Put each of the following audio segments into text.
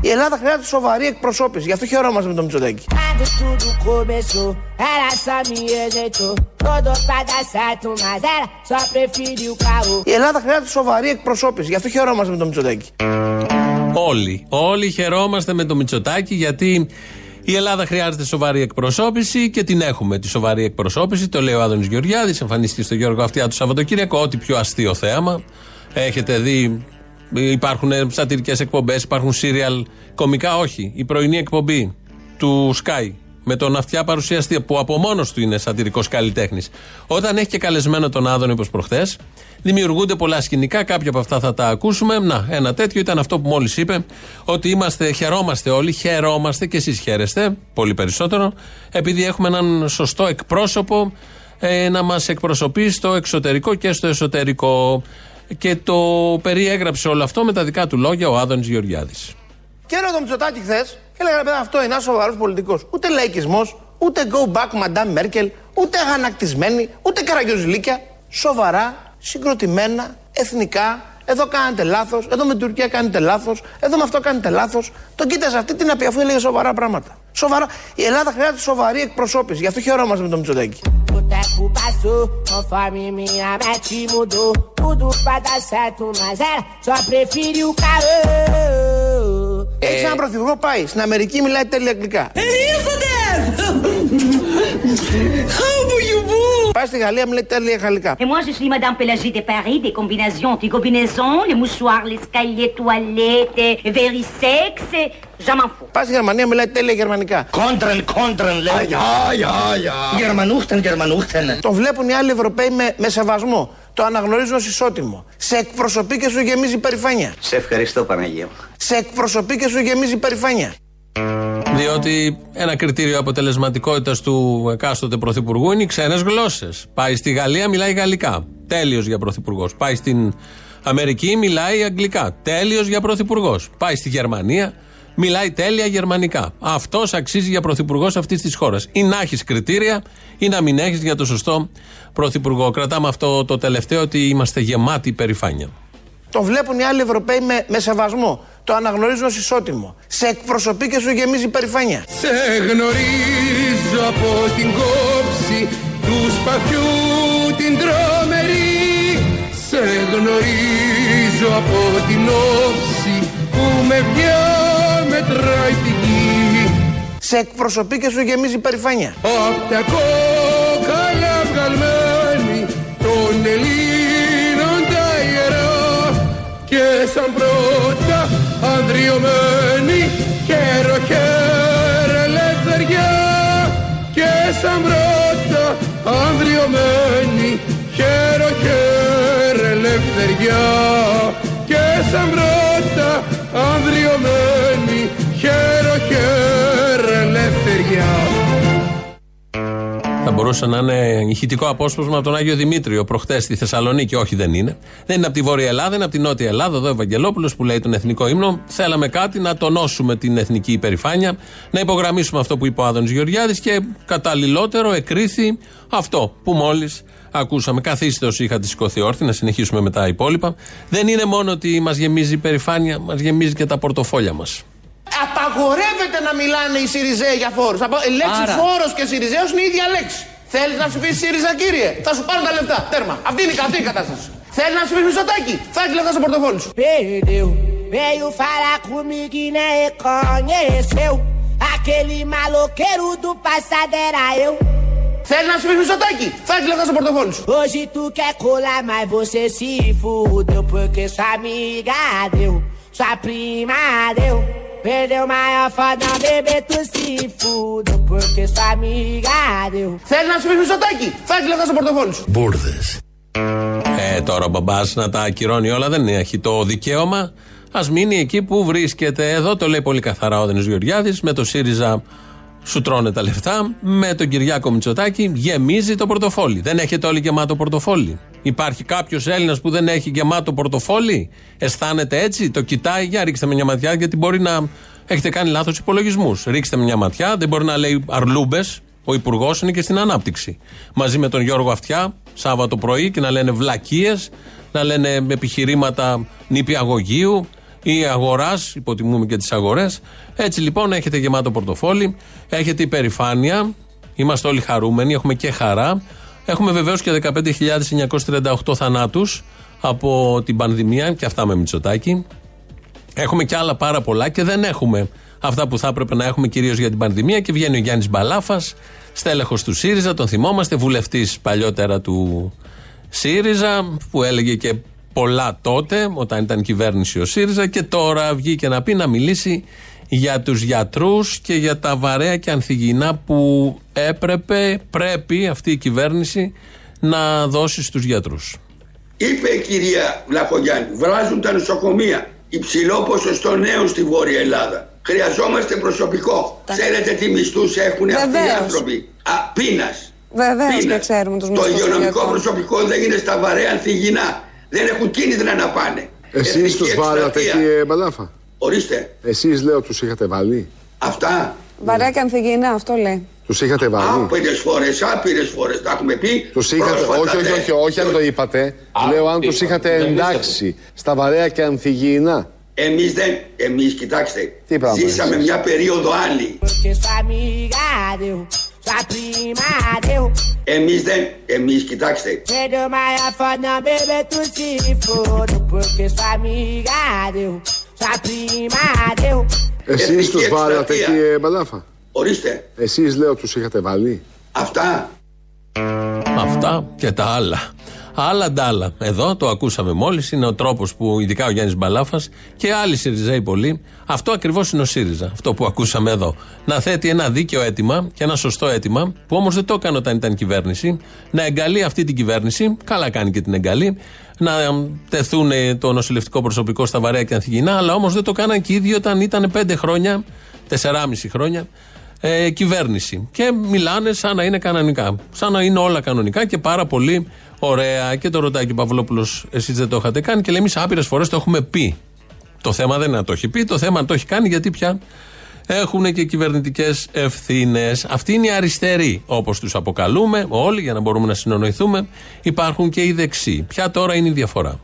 Η Ελλάδα χρειάζεται σοβαρή εκπροσώπηση. Γι' αυτό χαιρόμαστε με το Μητσοτάκη. Η Ελλάδα χρειάζεται σοβαρή εκπροσώπηση. Γι' αυτό χαιρόμαστε με το Μητσοτάκη. Όλοι. Όλοι χαιρόμαστε με το Μητσοτάκη γιατί η Ελλάδα χρειάζεται σοβαρή εκπροσώπηση και την έχουμε τη σοβαρή εκπροσώπηση. Το λέει ο Άδωνης Γεωργιάδης. Εμφανίστηκε στο Γιώργο Αυτιά του Σαββατοκύριακο. Ό,τι πιο αστείο θέαμα. Έχετε δει Υπάρχουν σατυρικές εκπομπές, υπάρχουν σύριαλ κομικά, όχι. Η πρωινή εκπομπή του Sky με τον αυτιά παρουσιαστή που από μόνος του είναι σατυρικός καλλιτέχνης. Όταν έχει και καλεσμένο τον Άδωνη όπως προχθές, δημιουργούνται πολλά σκηνικά. Κάποια από αυτά θα τα ακούσουμε. Να, ένα τέτοιο ήταν αυτό που μόλις είπε, ότι είμαστε, χαιρόμαστε όλοι, χαιρόμαστε και εσείς χαίρεστε, πολύ περισσότερο, επειδή έχουμε έναν σωστό εκπρόσωπο ε, να μας εκπροσωπεί στο εξωτερικό και στο εσωτερικό. Και το περιέγραψε όλο αυτό με τα δικά του λόγια ο Άδωνης Γεωργιάδης. Και έρωτα το Μητσοτάκη χθες και έλεγα παιδιά αυτό είναι ένας σοβαρός πολιτικός. Ούτε λαϊκισμός, ούτε go back Madame Merkel, ούτε αγανακτισμένη, ούτε καραγκιόζηλίκια. Σοβαρά, συγκροτημένα, εθνικά. Εδώ κάνετε λάθος, εδώ με την Τουρκία κάνετε λάθος, εδώ με αυτό κάνετε λάθος. Τον κοίταζε αυτή την απειλή αφού έλεγε σοβαρά πράγματα. Σοβαρά. Η Ελλάδα χρειάζεται σοβαρή εκπροσώπηση. Γι' αυτό χαιρόμαστε με τον Μητσοτάκη. Έχεις έναν πρωθυπουργό πάει. Στην Αμερική μιλάει τέλεια αγγλικά. Πάει στη Γαλλία μιλάει τέλεια γαλλικά. Et moi je suis Madame Pélagie de Paris, des combinaisons, des combinaisons, les mouchoirs, l'escalier, toilette, verisex, j'en m'en fous. Πάει στη Γερμανία μιλάει τέλεια γερμανικά. Κόντρεν, κόντρεν λέει. Ja, ja, ja. Γερμανούχτεν, γερμανούχτεν. Τον βλέπουν οι άλλοι Ευρωπαίοι με, με σεβασμό. Το αναγνωρίζουν ως ισότιμο. Σε εκπροσωπεί και σου γεμίζει περηφάνεια. Σε ευχαριστώ Παναγία. Σε εκπροσωπεί και σου γεμίζει περηφάνεια. Διότι ένα κριτήριο αποτελεσματικότητας του εκάστοτε πρωθυπουργού είναι οι ξένες γλώσσες. Πάει στη Γαλλία, μιλάει γαλλικά. Τέλειος για πρωθυπουργός. Πάει στην Αμερική, μιλάει αγγλικά. Τέλειος για πρωθυπουργός. Πάει στη Γερμανία, μιλάει τέλεια γερμανικά. Αυτός αξίζει για πρωθυπουργός αυτής της χώρας. Ή να έχεις κριτήρια, ή να μην έχεις για το σωστό πρωθυπουργό. Κρατάμε αυτό το τελευταίο ότι είμαστε γεμάτοι περηφάνεια. Τον βλέπουν οι άλλοι Ευρωπαίοι με, με σεβασμό. Το αναγνωρίζουν ως ισότιμο. Σε εκπροσωπεί και σου γεμίζει περηφάνεια. Σε γνωρίζω από την κόψη του σπαθιού την τρομερή Σε γνωρίζω από την όψη που με μετράει τη γη. Σε εκπροσωπεί και σου γεμίζει περηφάνεια. Απ' τα κόκαλα βγαλμένη των Ελλήνων τα ιερά. Και σαν πρώτα ανδριωμένη χέρο χέρ ελευθεριά. Και σαν πρώτα ανδριωμένη χέρο χέρ ελευθεριά. Και σαν πρώτα ανδριωμένη χέρο χέρ ελευθεριά Θα μπορούσε να είναι ηχητικό απόσπασμα από τον Άγιο Δημήτριο προχθέ στη Θεσσαλονίκη. Όχι, δεν είναι. Δεν είναι από τη Βόρεια Ελλάδα, είναι από τη Νότια Ελλάδα. Εδώ ο Ευαγγελόπουλος που λέει τον εθνικό ύμνο. Θέλαμε κάτι να τονώσουμε την εθνική υπερηφάνεια, να υπογραμμίσουμε αυτό που είπε ο Άδωνης Γεωργιάδης και καταλληλότερο εκρίθη αυτό που μόλις ακούσαμε. Καθίστε όσοι είχατε σηκωθεί όρθιοι, να συνεχίσουμε με τα υπόλοιπα. Δεν είναι μόνο ότι μας γεμίζει η υπερηφάνεια, μας γεμίζει και τα πορτοφόλια μας. Απαγορεύεται να μιλάνε οι Σιριζέοι για φόρους. Η λέξη Άρα. φόρος και Σιριζέος είναι η ίδια λέξη. Θέλεις να ψηφίσεις ΣΥΡΙΖΑ, κύριε; Θα σου πάρουν τα λεφτά. Τέρμα. Αυτή είναι, η- αυτή είναι η κατάσταση. Θέλεις να ψηφίσεις Μητσοτάκη; Θα έχεις λεφτά στο πορτοφόλι σου. Perdeu, veio falar comigo e nem reconheceu. Aquele maloqueiro do passado era eu. Θέλεις να ψηφίσει Μητσοτάκη. Θα έχει λεφτά στο πορτοφόλι σου. Hoje tu quer colar, mas você se fudeu. Porque sua amiga deu, sua prima deu. Perdeu maior fodão, bebê, tu se fudeu. Porque sua amiga deu. Θέλεις να ψηφίσει Μητσοτάκη. Θα έχει λεφτά στο πορτοφόλι σου. Ε, τώρα ο μπαμπάς να τα ακυρώνει όλα δεν έχει το δικαίωμα. Α μείνει εκεί που βρίσκεται. Εδώ το λέει πολύ καθαρά ο Δενή Γεωργιάδης. Με το ΣΥΡΙΖΑ σου τρώνε τα λεφτά. Με τον Κυριάκο Μητσοτάκη γεμίζει το πορτοφόλι. Δεν έχετε όλοι γεμάτο πορτοφόλι. Υπάρχει κάποιος Έλληνας που δεν έχει γεμάτο πορτοφόλι; Αισθάνεται έτσι, το κοιτάει. Για ρίξτε με μια ματιά, γιατί μπορεί να έχετε κάνει λάθος υπολογισμούς. Ρίξτε μια ματιά, δεν μπορεί να λέει αρλούμπες. Ο Υπουργός είναι και στην ανάπτυξη. Μαζί με τον Γιώργο Αυτιά, Σάββατο πρωί, και να λένε βλακίες, να λένε επιχειρήματα νηπιαγωγείου ή αγοράς. Υποτιμούμε και τις αγορές. Έτσι λοιπόν έχετε γεμάτο πορτοφόλι, έχετε υπερηφάνεια. Είμαστε όλοι χαρούμενοι, έχουμε και χαρά. Έχουμε βεβαίως και 15.938 θανάτους από την πανδημία και αυτά με Μητσοτάκη. Έχουμε και άλλα πάρα πολλά και δεν έχουμε αυτά που θα έπρεπε να έχουμε κυρίως για την πανδημία. Και βγαίνει ο Γιάννης Μπαλάφας, στέλεχος του ΣΥΡΙΖΑ, τον θυμόμαστε, βουλευτής παλιότερα του ΣΥΡΙΖΑ, που έλεγε και πολλά τότε, όταν ήταν κυβέρνηση ο ΣΥΡΙΖΑ, και τώρα βγήκε να πει να μιλήσει για τους γιατρούς και για τα βαρέα και ανθυγιεινά που έπρεπε, πρέπει αυτή η κυβέρνηση να δώσει στους γιατρούς. Είπε η κυρία Βλαχογιάννη, βράζουν τα νοσοκομεία, υψηλό ποσοστό νέων στη Βόρεια Ελλάδα. Χρειαζόμαστε προσωπικό. Τα... Ξέρετε τι μισθούς έχουν Βεβαίως. αυτοί οι άνθρωποι; Α, πείνας. Βεβαίως και ξέρουμε τους μισθούς. Το υγειονομικό προσωπικό δεν είναι στα βαρέα ανθυγιεινά. Δεν έχουν κίνητρα να πάνε. Εσείς τους βάλατε, κύριε Μπαλάφα. Ορίστε. Εσείς λέω τους είχατε βάλει; Αυτά. Βαρέα και ανθυγιεινά, αυτό λέει. Τους είχατε βάλει; Άπειρες φορές, άπειρες φορές. Τα έχουμε πει. Τους είχατε. Όχι, όχι, όχι, όχι, αν το είπατε. Λέω αν τους είχατε εντάξει στα βαρέα και ανθυγιεινά. Εμείς δεν. Εμείς, κοιτάξτε. Τι Ζήσαμε μια περίοδο άλλη. Εμεί δεν. Εμεί, κοιτάξτε. Εσείς τους βάλατε, κύριε Μπαλάφα. Ορίστε. Εσείς λέω τους είχατε βάλει. Αυτά. Αυτά και τα άλλα. Άλλα ντάλα. Εδώ το ακούσαμε μόλις. Είναι ο τρόπος που ειδικά ο Γιάννης Μπαλάφας και άλλοι Σιριζέοι πολλοί. Αυτό ακριβώς είναι ο ΣΥΡΙΖΑ. Αυτό που ακούσαμε εδώ. Να θέτει ένα δίκαιο αίτημα και ένα σωστό αίτημα, που όμως δεν το έκανε όταν ήταν κυβέρνηση, να εγκαλεί αυτή την κυβέρνηση. Καλά κάνει και την εγκαλεί. Να τεθούν το νοσηλευτικό προσωπικό στα βαρέα και ανθυγινά. Αλλά όμως δεν το κάναν και οι ίδιοι όταν ήταν πέντε χρόνια, τεσσεράμιση χρόνια ε, κυβέρνηση. Και μιλάνε σαν να είναι κανονικά. Σαν να είναι όλα κανονικά και πάρα πολύ ωραία. Και το ρωτάει και ο Παυλόπουλος, εσείς δεν το είχατε κάνει. Και λέει, εμείς άπειρες φορές το έχουμε πει. Το θέμα δεν είναι να το έχει πει, το θέμα να το έχει κάνει γιατί πια έχουν και κυβερνητικές ευθύνες. Αυτοί είναι οι αριστεροί, όπως τους αποκαλούμε όλοι, για να μπορούμε να συνονοηθούμε. Υπάρχουν και οι δεξιοί. Ποια τώρα είναι η διαφορά;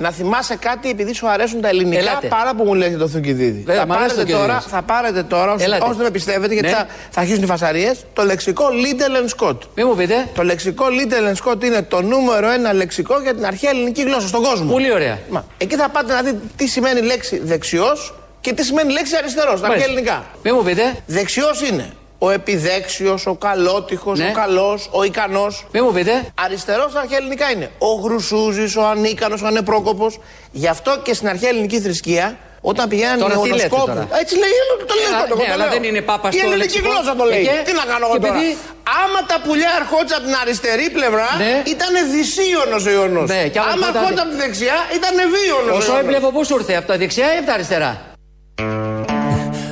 Να θυμάσαι κάτι επειδή σου αρέσουν τα ελληνικά Ελάτε. πάρα που μου λέτε το Θουκυδίδη. Θα, πάρετε τώρα, θα πάρετε τώρα, όσοι δεν με πιστεύετε, γιατί ναι. θα, θα αρχίσουν οι φασαρίες, το λεξικό Little and Scott. Μην μου πείτε. Το λεξικό Little and Scott είναι το νούμερο ένα λεξικό για την αρχαία ελληνική γλώσσα στον κόσμο. Πολύ ωραία. Μα, εκεί θα πάτε να δείτε τι σημαίνει λέξη δεξιός και τι σημαίνει λέξη αριστερός στα αρχαία ελληνικά. Μην μου πείτε. Δεξιός είναι ο επιδέξιος, ο καλότυχος, ναι. ο καλός, ο ικανός. Μην μου πείτε. Αριστερός στα αρχαία ελληνικά είναι ο γρουσούζης, ο ανίκανος, ο ανεπρόκοπος. Γι' αυτό και στην αρχαία ελληνική θρησκεία όταν πηγαίνανε τώρα τι λέτε τώρα; Έτσι λέει, το λέω ε, ναι, αλλά δεν είναι πάπα στο Η ελληνική γλώσσα το λέει. Τι να κάνω εγώ τώρα; Άμα τα πουλιά ερχόντουσαν από την αριστερή πλευρά, ναι. ήταν δυσίωνος ο ιονό. Ναι, άμα ερχόντουσαν από τη δεξιά, ήταν βίωνος. Όσο έβλεπε πώ ήρθε, από τα δεξιά ή από τα αριστερά;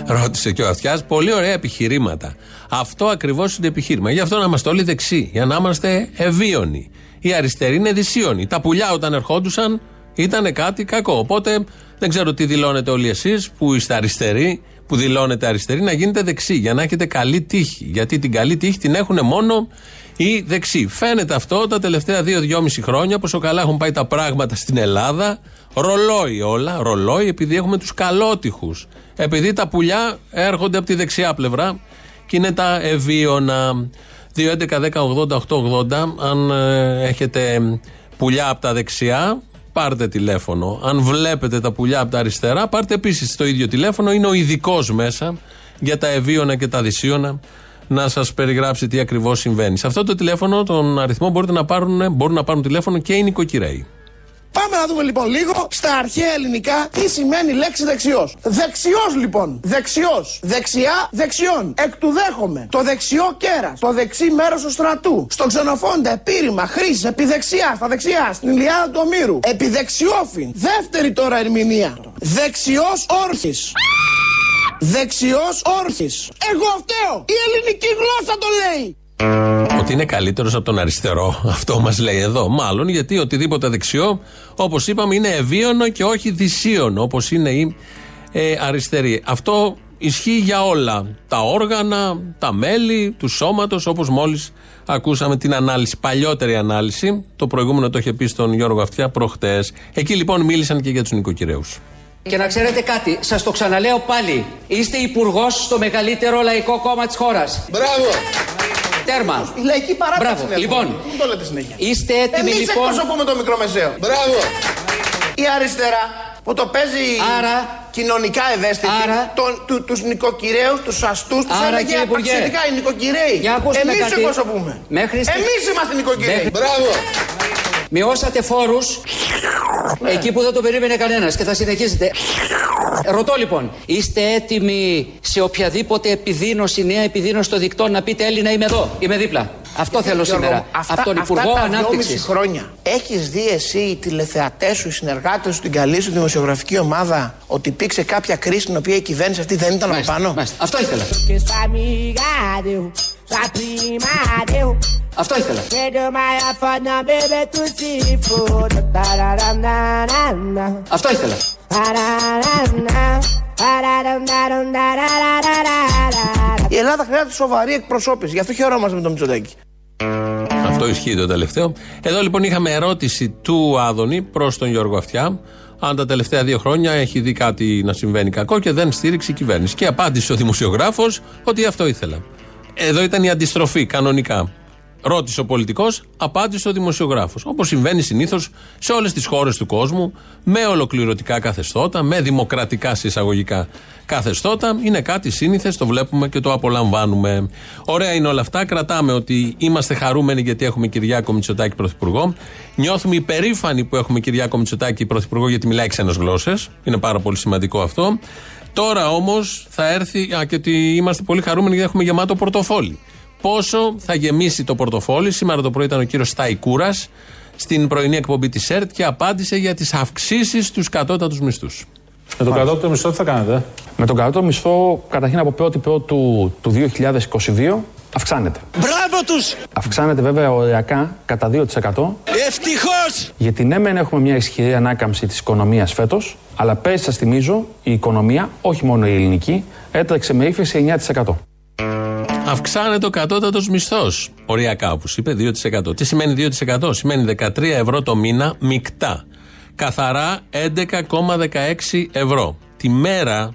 Ρώτησε και ο Αυτιάς. Πολύ ωραία επιχειρήματα. Αυτό ακριβώς είναι επιχείρημα. Γι' αυτό να είμαστε όλοι δεξί. Για να είμαστε ευίωνοι. Οι αριστεροί είναι δυσίωνοι. Τα πουλιά όταν ερχόντουσαν ήταν κάτι κακό. Οπότε δεν ξέρω τι δηλώνετε όλοι εσείς που είστε αριστεροί, που δηλώνετε αριστεροί, να γίνετε δεξί για να έχετε καλή τύχη. Γιατί την καλή τύχη την έχουν μόνο οι δεξί. Φαίνεται αυτό τα τελευταία δύο-δυόμιση χρόνια, πόσο καλά έχουν πάει τα πράγματα στην Ελλάδα. Ρολόι όλα, ρολόι, επειδή έχουμε τους καλότυχους. Επειδή τα πουλιά έρχονται από τη δεξιά πλευρά και είναι τα ευίωνα. 2.11.10.80.880 αν ε, έχετε πουλιά από τα δεξιά πάρτε τηλέφωνο. Αν βλέπετε τα πουλιά από τα αριστερά, πάρτε επίσης το ίδιο τηλέφωνο. Είναι ο ειδικός μέσα για τα ευίωνα και τα δυσίωνα να σας περιγράψει τι ακριβώς συμβαίνει. Σε αυτό το τηλέφωνο, τον αριθμό μπορείτε να πάρουν, μπορούν να πάρουν τηλέφωνο και οι νοικοκυρέοι. Πάμε να δούμε λοιπόν λίγο στα αρχαία ελληνικά τι σημαίνει λέξη δεξιός. Δεξιός λοιπόν. Δεξιός. Δεξιά δεξιών. Εκ του δέχομαι. Το δεξιό κέρας. Το δεξί μέρος του στρατού. Στο ξενοφόντα επίρρημα χρήση επιδεξιά. Στα δεξιά. Στην Ιλιάδα του Ομήρου. Επιδεξιόφιν. Δεύτερη τώρα ερμηνεία. Δεξιός όρχης. Δεξιός όρχης. Εγώ φταίω. Η ελληνική γλώσσα το λέει. Ο ότι είναι καλύτερος από τον αριστερό. Αυτό μας λέει εδώ. Μάλλον γιατί οτιδήποτε δεξιό, όπως είπαμε, είναι ευίωνο και όχι δυσίωνο, όπως είναι η ε, αριστερή. Αυτό ισχύει για όλα. Τα όργανα, τα μέλη του σώματος, όπως μόλις ακούσαμε την ανάλυση, παλιότερη ανάλυση. Το προηγούμενο το είχε πει στον Γιώργο Αυτιά προχτές. Εκεί λοιπόν μίλησαν και για τους νοικοκυρέους. Και να ξέρετε κάτι, σας το ξαναλέω πάλι. Είστε υπουργός στο μεγαλύτερο λαϊκό κόμμα της χώρας. Μπράβο! Τέρμα. Η λαϊκή παράταξη. Μπράβο. είναι Λοιπόν, αυτό. Μην το λέτε συνέχεια. είστε έτοιμοι Εμείς λοιπόν. εκπροσωπούμε το μικρομεσαίο. Μπράβο! Η αριστερά που το παίζει Άρα- κοινωνικά ευαίσθητη, Άρα- τον, του, τους νοικοκυρέους, τους αστούς, τους Άρα, έλεγε κύριε Υπουργέ, απαξιωτικά οι νοικοκυρέοι. για ακούστε με Εμείς κάτι. εκπροσωπούμε. Μέχρι στη- Εμείς είμαστε νοικοκυρέοι. Μέχρι- Μπράβο! Μειώσατε φόρους εκεί που δεν το περίμενε κανένας και θα συνεχίσετε. Ρωτώ λοιπόν, είστε έτοιμοι σε οποιαδήποτε επιδείνωση, νέα επιδείνωση των δικτών να πείτε Έλληνα είμαι εδώ, είμαι δίπλα. Αυτό θέλω Γιώργο, σήμερα. Αυτά, από τον Υπουργό αυτά τα δυόμιση Ανάπτυξης. χρόνια. Έχεις δει εσύ οι τηλεθεατές σου, οι συνεργάτες σου, την καλή σου δημοσιογραφική ομάδα ότι υπήρξε κάποια κρίση στην οποία η κυβέρνηση αυτή δεν ήταν από πάνω; Αυτό ήθελα. Que sua amiga deu, sua prima deu. Αυτό ήθελα. Me deu maior foda, bebê, tu se foda. Pararanana. Αυτό ήθελα. Pararanana. Pararanana. Η Ελλάδα χρειάζεται σοβαρή εκπροσώπηση. Γι' αυτό χαιρόμαστε με τον Μητσοτάκη. Αυτό ισχύει το τελευταίο. Εδώ λοιπόν είχαμε ερώτηση του Άδωνη προς τον Γιώργο Αυτιά. Αν τα τελευταία δύο χρόνια έχει δει κάτι να συμβαίνει κακό και δεν στήριξε η κυβέρνηση. Και απάντησε ο δημοσιογράφος ότι αυτό ήθελα. Εδώ ήταν η αντιστροφή κανονικά. Ρώτησε ο πολιτικός, απάντησε ο δημοσιογράφος. Όπως συμβαίνει συνήθως σε όλες τις χώρες του κόσμου, με ολοκληρωτικά καθεστώτα, με δημοκρατικά συσσαγωγικά καθεστώτα. Είναι κάτι σύνηθες, το βλέπουμε και το απολαμβάνουμε. Ωραία είναι όλα αυτά. Κρατάμε ότι είμαστε χαρούμενοι γιατί έχουμε Κυριάκο Μητσοτάκη πρωθυπουργό. Νιώθουμε υπερήφανοι που έχουμε Κυριάκο Μητσοτάκη πρωθυπουργό γιατί μιλάει ξένες γλώσσες. Είναι πάρα πολύ σημαντικό αυτό. Τώρα όμως θα έρθει. Α, και ότι είμαστε πολύ χαρούμενοι γιατί έχουμε γεμάτο πορτοφόλι. Πόσο θα γεμίσει το πορτοφόλι. Σήμερα το πρωί ήταν ο κύριος Σταϊκούρας στην πρωινή εκπομπή της ΕΡΤ και απάντησε για τις αυξήσεις στους κατώτατους μισθούς. Με τον κατώτατο μισθό τι θα κάνετε; Με τον κατώτατο μισθό, καταρχήν από 1η του, του 2022, αυξάνεται. Μπράβο τους! Αυξάνεται βέβαια οριακά κατά 2%. Ευτυχώς! Γιατί ναι, μεν έχουμε μια ισχυρή ανάκαμψη της οικονομίας φέτος, αλλά πέρυσι σας θυμίζω η οικονομία, όχι μόνο η ελληνική, έτρεξε με ύφεση 9%. Αυξάνεται ο κατώτατος μισθός. Οριακά, όπω είπε, 2%. Τι σημαίνει 2%? Σημαίνει 13 ευρώ το μήνα μεικτά. Καθαρά 11,16 ευρώ. Τη μέρα,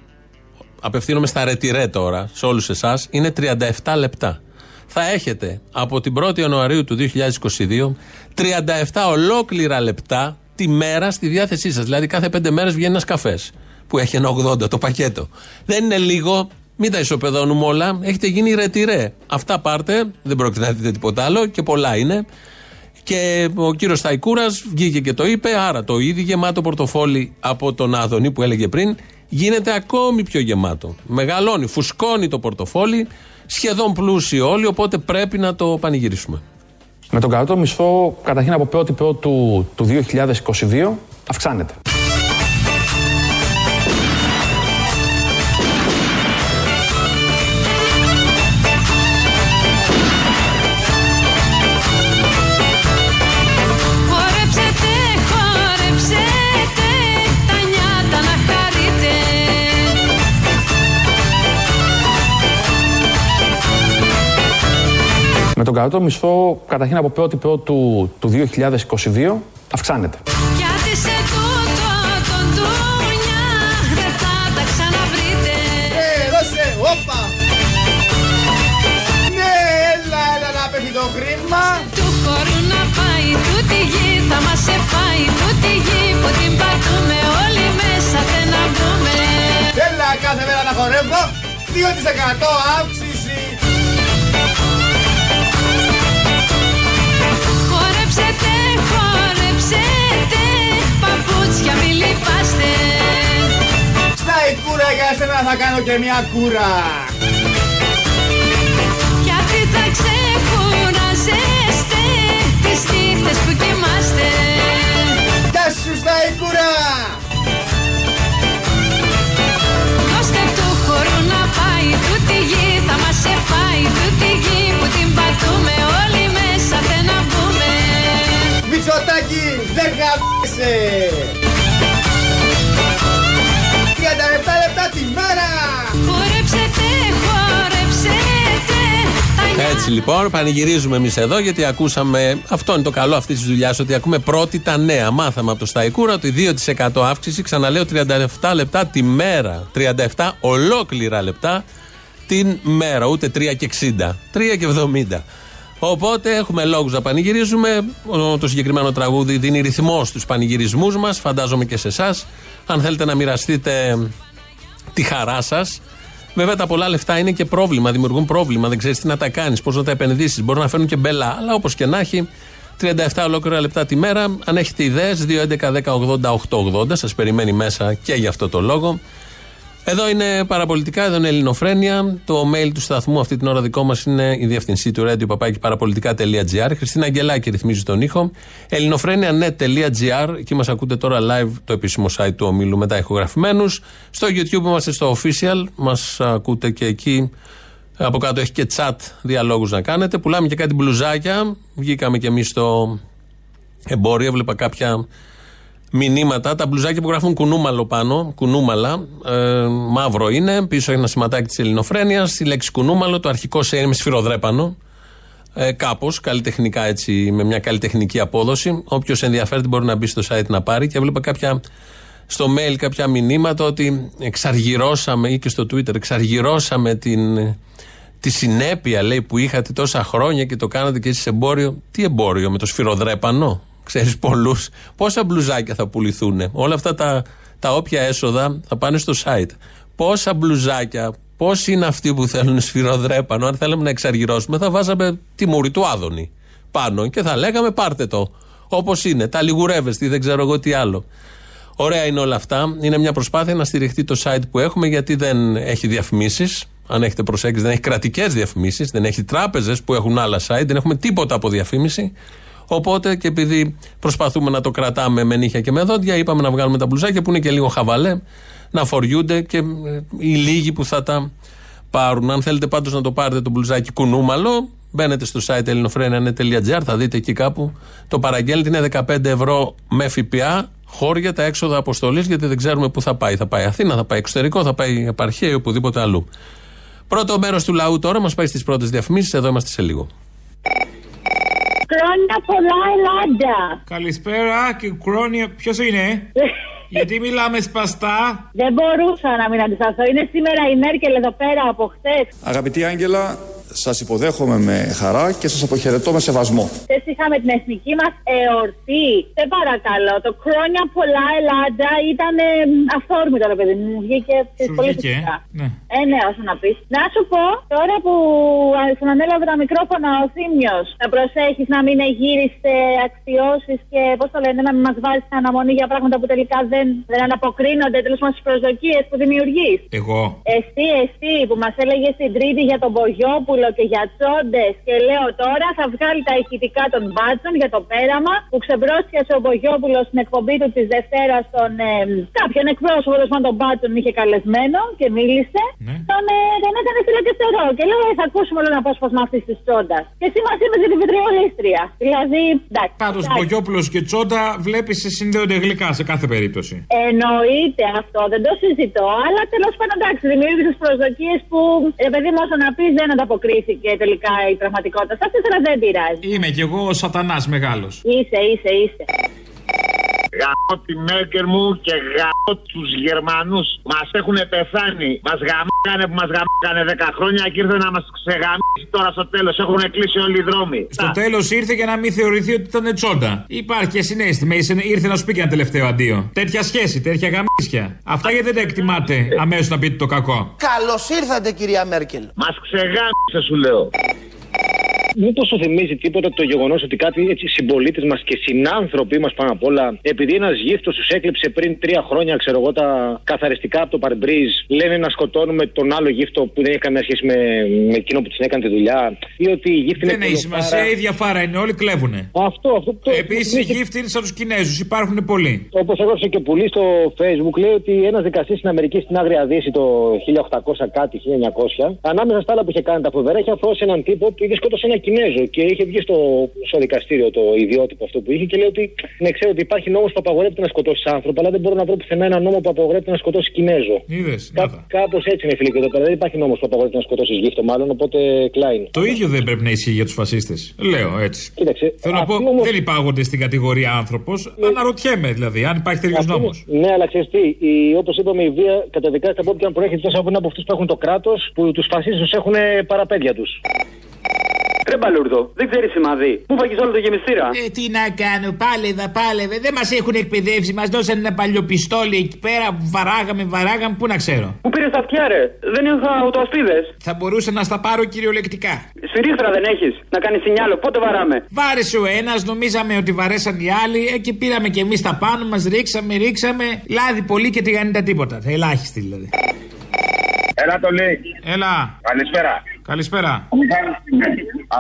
απευθύνομαι στα ρετυρέ τώρα, σε όλους εσάς, είναι 37 λεπτά. Θα έχετε από την 1η Ιανουαρίου του 2022 37 ολόκληρα λεπτά τη μέρα στη διάθεσή σας. Δηλαδή κάθε 5 μέρες βγαίνει ένας καφές που έχει ένα 80 το πακέτο. Δεν είναι λίγο, μην τα ισοπεδώνουμε όλα. Έχετε γίνει ρετυρέ. Αυτά πάρτε, δεν πρόκειται να δείτε τίποτα άλλο και πολλά είναι. Και ο κύριος Σταϊκούρας βγήκε και το είπε. Άρα το ήδη γεμάτο πορτοφόλι από τον Άδωνη που έλεγε πριν γίνεται ακόμη πιο γεμάτο. Μεγαλώνει, φουσκώνει το πορτοφόλι, σχεδόν πλούσιοι όλοι, οπότε πρέπει να το πανηγυρίσουμε. Με τον κατώτατο μισθό, καταρχήν από 1η του, του 2022, αυξάνεται. Με τον κατώτατο μισθό, καταρχήν από 1η του, του 2022, αυξάνεται. Γιατί σε τούτο τον ντούνια δεν θα τα ξαναβρείτε. Ε, δώσε, όπα! Ναι, έλα, έλα να πέφτει το χρήμα! Του χώρου να πάει τούτη γη θα μας σε φάει τούτη γη που την πατούμε όλοι μέσα δεν να μπούμε. Έλα κάθε μέρα να χορεύω! 2% αύξηση! Κορίτσια μη λυπάστε. Στα η κούρα για εσένα θα κάνω και μια κούρα. Κι αυτοί θα ξεκουράζεστε Τις νύχτες που κοιμάστε. Γεια σου στα η κούρα. Δώστε του χώρου να πάει Τούτη γη θα μας εφάει Τούτη γη που την πατούμε Όλοι μέσα δεν να μπούμε. Μητσοτάκι, δεν γαμπήσε λεπτά τη μέρα! Χορέψετε, χορέψετε τα Έτσι λοιπόν, πανηγυρίζουμε εμείς εδώ γιατί ακούσαμε. Αυτό είναι το καλό αυτής της δουλειάς, ότι ακούμε πρώτη τα νέα. Μάθαμε από το Σταϊκούρα ότι 2% αύξηση, ξαναλέω 37 λεπτά τη μέρα. 37 ολόκληρα λεπτά την μέρα. Ούτε 3 και 60. 3 και 70. Οπότε έχουμε λόγους να πανηγυρίζουμε. Ο- Το συγκεκριμένο τραγούδι δίνει ρυθμό στους πανηγυρισμούς μας. Φαντάζομαι και σε εσάς. Αν θέλετε να μοιραστείτε τη χαρά σας. Βέβαια τα πολλά λεφτά είναι και πρόβλημα, δημιουργούν πρόβλημα. Δεν ξέρεις τι να τα κάνεις, πώς να τα επενδύσεις. Μπορεί να φέρουν και μπελά. Αλλά όπως και να έχει, 37 ολόκληρα λεπτά τη μέρα. Αν έχετε ιδέες, 2.11.10.80.880. Σας περιμένει μέσα και για αυτό το λόγο. Εδώ είναι παραπολιτικά, εδώ είναι Ελληνοφρένια. Το mail του σταθμού αυτή την ώρα δικό μας είναι η διευθυνσή του radio παπάκι παραπολιτικά.gr. Χριστίνα Αγγελάκη ρυθμίζει τον ήχο. ελληνοφρένια.net.gr. Εκεί μας ακούτε τώρα live το επίσημο site του ομίλου μετά ηχογραφημένους. Στο YouTube είμαστε στο official. Μας ακούτε και εκεί. Από κάτω έχει και chat διαλόγους να κάνετε. Πουλάμε και κάτι μπλουζάκια. Βγήκαμε κι εμείς στο εμπόριο. Έβλεπα κάποια μηνύματα. Τα μπλουζάκια που γράφουν κουνούμαλο πάνω, κουνούμαλα, ε, μαύρο είναι. Πίσω έχει ένα σηματάκι της Ελληνοφρένειας. Η λέξη κουνούμαλο, το αρχικό σε είναι με σφυροδρέπανο. Ε, Κάπως, καλλιτεχνικά έτσι, με μια καλλιτεχνική απόδοση. Όποιος ενδιαφέρεται μπορεί να μπει στο site να πάρει. Και έβλεπα κάποια, στο mail κάποια μηνύματα ότι εξαργυρώσαμε ή και στο Twitter εξαργυρώσαμε την, τη συνέπεια λέει που είχατε τόσα χρόνια και το κάνατε και εσείς εμπόριο. Τι εμπόριο με το σφυροδρέπανο; Ξέρεις πολλούς. Πόσα μπλουζάκια θα πουληθούν. Όλα αυτά τα, τα όποια έσοδα θα πάνε στο site. Πόσα μπλουζάκια, πόσοι είναι αυτοί που θέλουν σφυροδρέπανο; Αν θέλαμε να εξαργυρώσουμε θα βάζαμε τη μούρη του Άδωνη πάνω και θα λέγαμε πάρτε το. Όπως είναι. Τα λιγουρεύεστε ή δεν ξέρω εγώ τι άλλο. Ωραία είναι όλα αυτά. Είναι μια προσπάθεια να στηριχτεί το site που έχουμε γιατί δεν έχει διαφημίσεις. Αν έχετε προσέξει, δεν έχει κρατικές διαφημίσεις, δεν έχει τράπεζες που έχουν άλλα site, δεν έχουμε τίποτα από διαφήμιση. Οπότε και επειδή προσπαθούμε να το κρατάμε με νύχια και με δόντια, είπαμε να βγάλουμε τα μπλουζάκια που είναι και λίγο χαβαλέ, να φοριούνται και ε, οι λίγοι που θα τα πάρουν. Αν θέλετε πάντως να το πάρετε το μπλουζάκι κουνούμαλο, μπαίνετε στο site ελληνοφρένα.gr, θα δείτε εκεί κάπου. Το παραγγέλνετε είναι 15 ευρώ με ΦΠΑ, χώρια τα έξοδα αποστολής, γιατί δεν ξέρουμε πού θα πάει. Θα πάει Αθήνα, θα πάει εξωτερικό, θα πάει επαρχία ή οπουδήποτε αλλού. Πρώτο μέρος του λαού τώρα μας πάει στις πρώτες διαφημίσεις. Εδώ είμαστε σε λίγο. Χρόνια πολλά Ελλάδα. Καλησπέρα και κρόνια. Ποιος είναι; Γιατί μιλάμε σπαστά; Δεν μπορούσα να μην αντισταθώ. Είναι σήμερα η Μέρκελ εδώ πέρα από χθες. Αγαπητή Άγγελα, σας υποδέχομαι με χαρά και σας αποχαιρετώ με σεβασμό. Χθε είχαμε την εθνική μας εορτή. Σε παρακαλώ, το χρόνια πολλά Ελλάδα ήταν ε, αυθόρμητο, ρε παιδί μου. Μου βγήκε Σου πολύ βγήκε, φυσικά. ναι. Ε, ναι, όσο να πεις. Να σου πω, τώρα που α, σου ανέλαβε τα μικρόφωνα ο Θήμιος, να προσέχεις να μην εγείρισε αξιώσεις και πώς το λένε, να μην μας βάζεις στην αναμονή για πράγματα που τελικά δεν, δεν ανταποκρίνονται τέλος πάντων στις προσδοκίες που δημιουργείς. Εγώ. Εσύ, εσύ που μας έλεγες την Τρίτη για τον Μπογιόπουλο και για τσόντες. Και λέω τώρα θα βγάλει τα ηχητικά των μπάτσων για το πέραμα που ξεμπρόστιασε ο Μπογιόπουλο στην εκπομπή του της Δευτέρας στον. Ε, κάποιον εκπρόσωπο τέλος πάντων των μπάτσων είχε καλεσμένο και μίλησε. Τον, ε, τον έκανε φυλακιστερό. Και λέω ε, θα ακούσουμε όλο ένα απόσπασμα αυτής της τσόντας. Και εσύ μα είπε για την βιτριολίστρια. Δηλαδή, εντάξει. Πάντως, εντάξει. Μπογιόπουλο και Τσόντα βλέπεις σε συνδέονται γλυκά σε κάθε περίπτωση. Εννοείται αυτό, δεν το συζητώ. Αλλά τέλος πάντων, εντάξει, δημιούργησε προσδοκίες που, ρε παιδί μου, όσο να πεις, δεν ανταποκρίθηκε τελικά η πραγματικότητα. Στα τέσσερα δεν πειράζει. Είμαι κι εγώ ο σατανάς μεγάλος. Είσαι, είσαι, είσαι. Γαμώ τη Μέρκελ μου και γαμώ τους Γερμανούς. Μας έχουν πεθάνει. Μας γαμάγανε που μας γαμάγανε 10 χρόνια και ήρθε να μας ξεγαμίσει τώρα στο τέλος. Έχουν κλείσει όλοι οι δρόμοι. Στο τέλος ήρθε για να μην θεωρηθεί ότι ήταν τσόντα. Υπάρχει και συνέστημα, ήρθε- ήρθε να σου πει και ένα τελευταίο αντίο. Τέτοια σχέση, τέτοια γαμίσια. Αυτά γιατί δεν τα εκτιμάτε αμέσως να πείτε το κακό; Καλώς ήρθατε, κυρία Μέρκελ. Μας ξεγάμισε, σου λέω. Μήπω σου θυμίζει τίποτα το γεγονός ότι κάποιοι έτσι συμπολίτες μας και συνάνθρωποι μας πάνω απ' όλα, επειδή ένας γύφτος τους έκλειψε πριν τρία χρόνια, ξέρω εγώ, τα καθαριστικά από το παρμπρίζ, λένε να σκοτώνουμε τον άλλο γύφτο που δεν έχει καμία σχέση με, με εκείνο που του έκανε τη δουλειά, ή ότι η γύφτη Δεν είναι έχει κολοφάρα. σημασία, η ίδια φάρα είναι, όλοι κλέβουνε. Αυτό, αυτό. Το... Επίσης οι γύφτοι είναι σαν τους Κινέζους, υπάρχουν πολλοί. Όπως έγραψε και πουλή στο Facebook, λέει ότι ένας δικαστής στην Αμερική στην Άγρια Δύση το 1800 κάτι, 1900, ανάμεσα στα άλλα που είχε κάνει τα φοβερά, είχε αφρώσει έναν τύπο που είχε σκότωσε ένα Κινέζο και είχε βγει στο, στο δικαστήριο το ιδιότυπο αυτό που είχε και λέει ότι ναι, ξέρω ότι υπάρχει νόμος που απαγορεύεται να σκοτώσει άνθρωπο, αλλά δεν μπορώ να βρω πουθενά ένα νόμο που απαγορεύεται να σκοτώσει Κινέζο. Είδες. Κάπως έτσι είναι φίλοι και εδώ πέρα. Δεν υπάρχει νόμος που απαγορεύεται να σκοτώσει γύφτο, μάλλον οπότε κλάιν. Το ίδιο δεν πρέπει να ισχύει για τους φασίστες. Λέω έτσι. Κοίταξε. Θέλω να πω, αυτοί όμως- δεν υπάγονται στην κατηγορία άνθρωπος. Αναρωτιέμαι δηλαδή, αν υπάρχει τέτοιος Αυτοί νόμος. όμως- Ναι, αλλά ξέρεις τι, όπως είπαμε, η βία καταδικάζεται από όποιον προέρχεται τόσο από από αυτούς που έχουν το κράτος, που τους φασίστες τους έχουν παραπέδια τους. Ρε μπαλούρδο, δεν ξέρεις σημαδί. Πού φάγεις όλο το γεμιστήρα; Ε, τι να κάνω, πάλευα, πάλευα. Δεν μας έχουν εκπαιδεύσει. Μας δώσαν ένα παλιό πιστόλι εκεί πέρα που βαράγαμε, βαράγαμε. Πού να ξέρω; Πού πήρες τα αυτιά, ρε; Δεν είχα αυτοασπίδε. Θα μπορούσα να στα πάρω κυριολεκτικά. Σφυρίχτρα δεν έχεις. Να κάνεις σινιάλο. Πότε βαράμε; Βάρεσε ο ένας, νομίζαμε ότι βαρέσαν οι άλλοι ε, και πήραμε κι εμείς τα πάνω μας, ρίξαμε, ρίξαμε. Λάδι πολύ και τηγανίτα τίποτα. Ελάχιστη δηλαδή. Έλα το λέει. Έλα. Καλησπέρα. Καλησπέρα.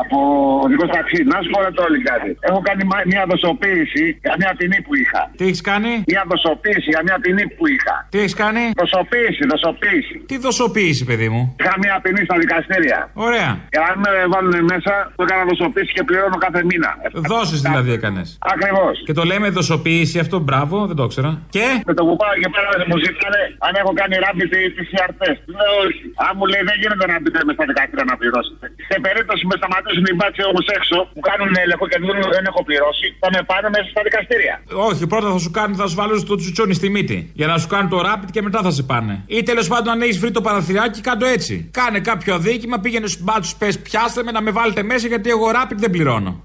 Από οδικό ταξί. Να σου πω ρε το όλοι κάτι. Έχω κάνει μα- μια δοσοποίηση για μια ποινή που είχα. Τι έχεις κάνει; Μια δοσοποίηση για μια ποινή που είχα. Τι έχεις κάνει; Δοσοποίηση, δοσοποίηση. Τι δοσοποίηση, παιδί μου; Είχα μια ποινή στα δικαστήρια. Ωραία. Και αν με βάλουν μέσα, το έκανα δοσοποίηση και πληρώνω κάθε μήνα. Δόσεις δηλαδή έκανες. Ακριβώς. Και το λέμε δοσοποίηση αυτό, μπράβο, δεν το ήξερα. Και; Με το που πάω και πέρα μου ζητάνε αν έχω κάνει ράμπι τη PCR test. Λέω όχι. Αν μου λέει δεν γίνεται να μπείτε με στα δικαστήρια να πληρώσετε. Σε περίπτωση με σταματήσουν οι μπάτσοι όμως έξω που κάνουν έλεγχο και δεν, δεν έχω πληρώσει, θα με πάνε μέσα στα δικαστήρια. Όχι, πρώτα θα σου κάνουν, θα σου βάλουν το τσουτσόνι στη μύτη. Για να σου κάνουν το rapid και μετά θα σε πάνε. Ή τέλος πάντων, αν έχεις βρει το παραθυράκι, κάτω έτσι. Κάνε κάποιο αδίκημα, πήγαινε στους μπάτσους, πες πιάστε με να με βάλετε μέσα γιατί εγώ rapid δεν πληρώνω.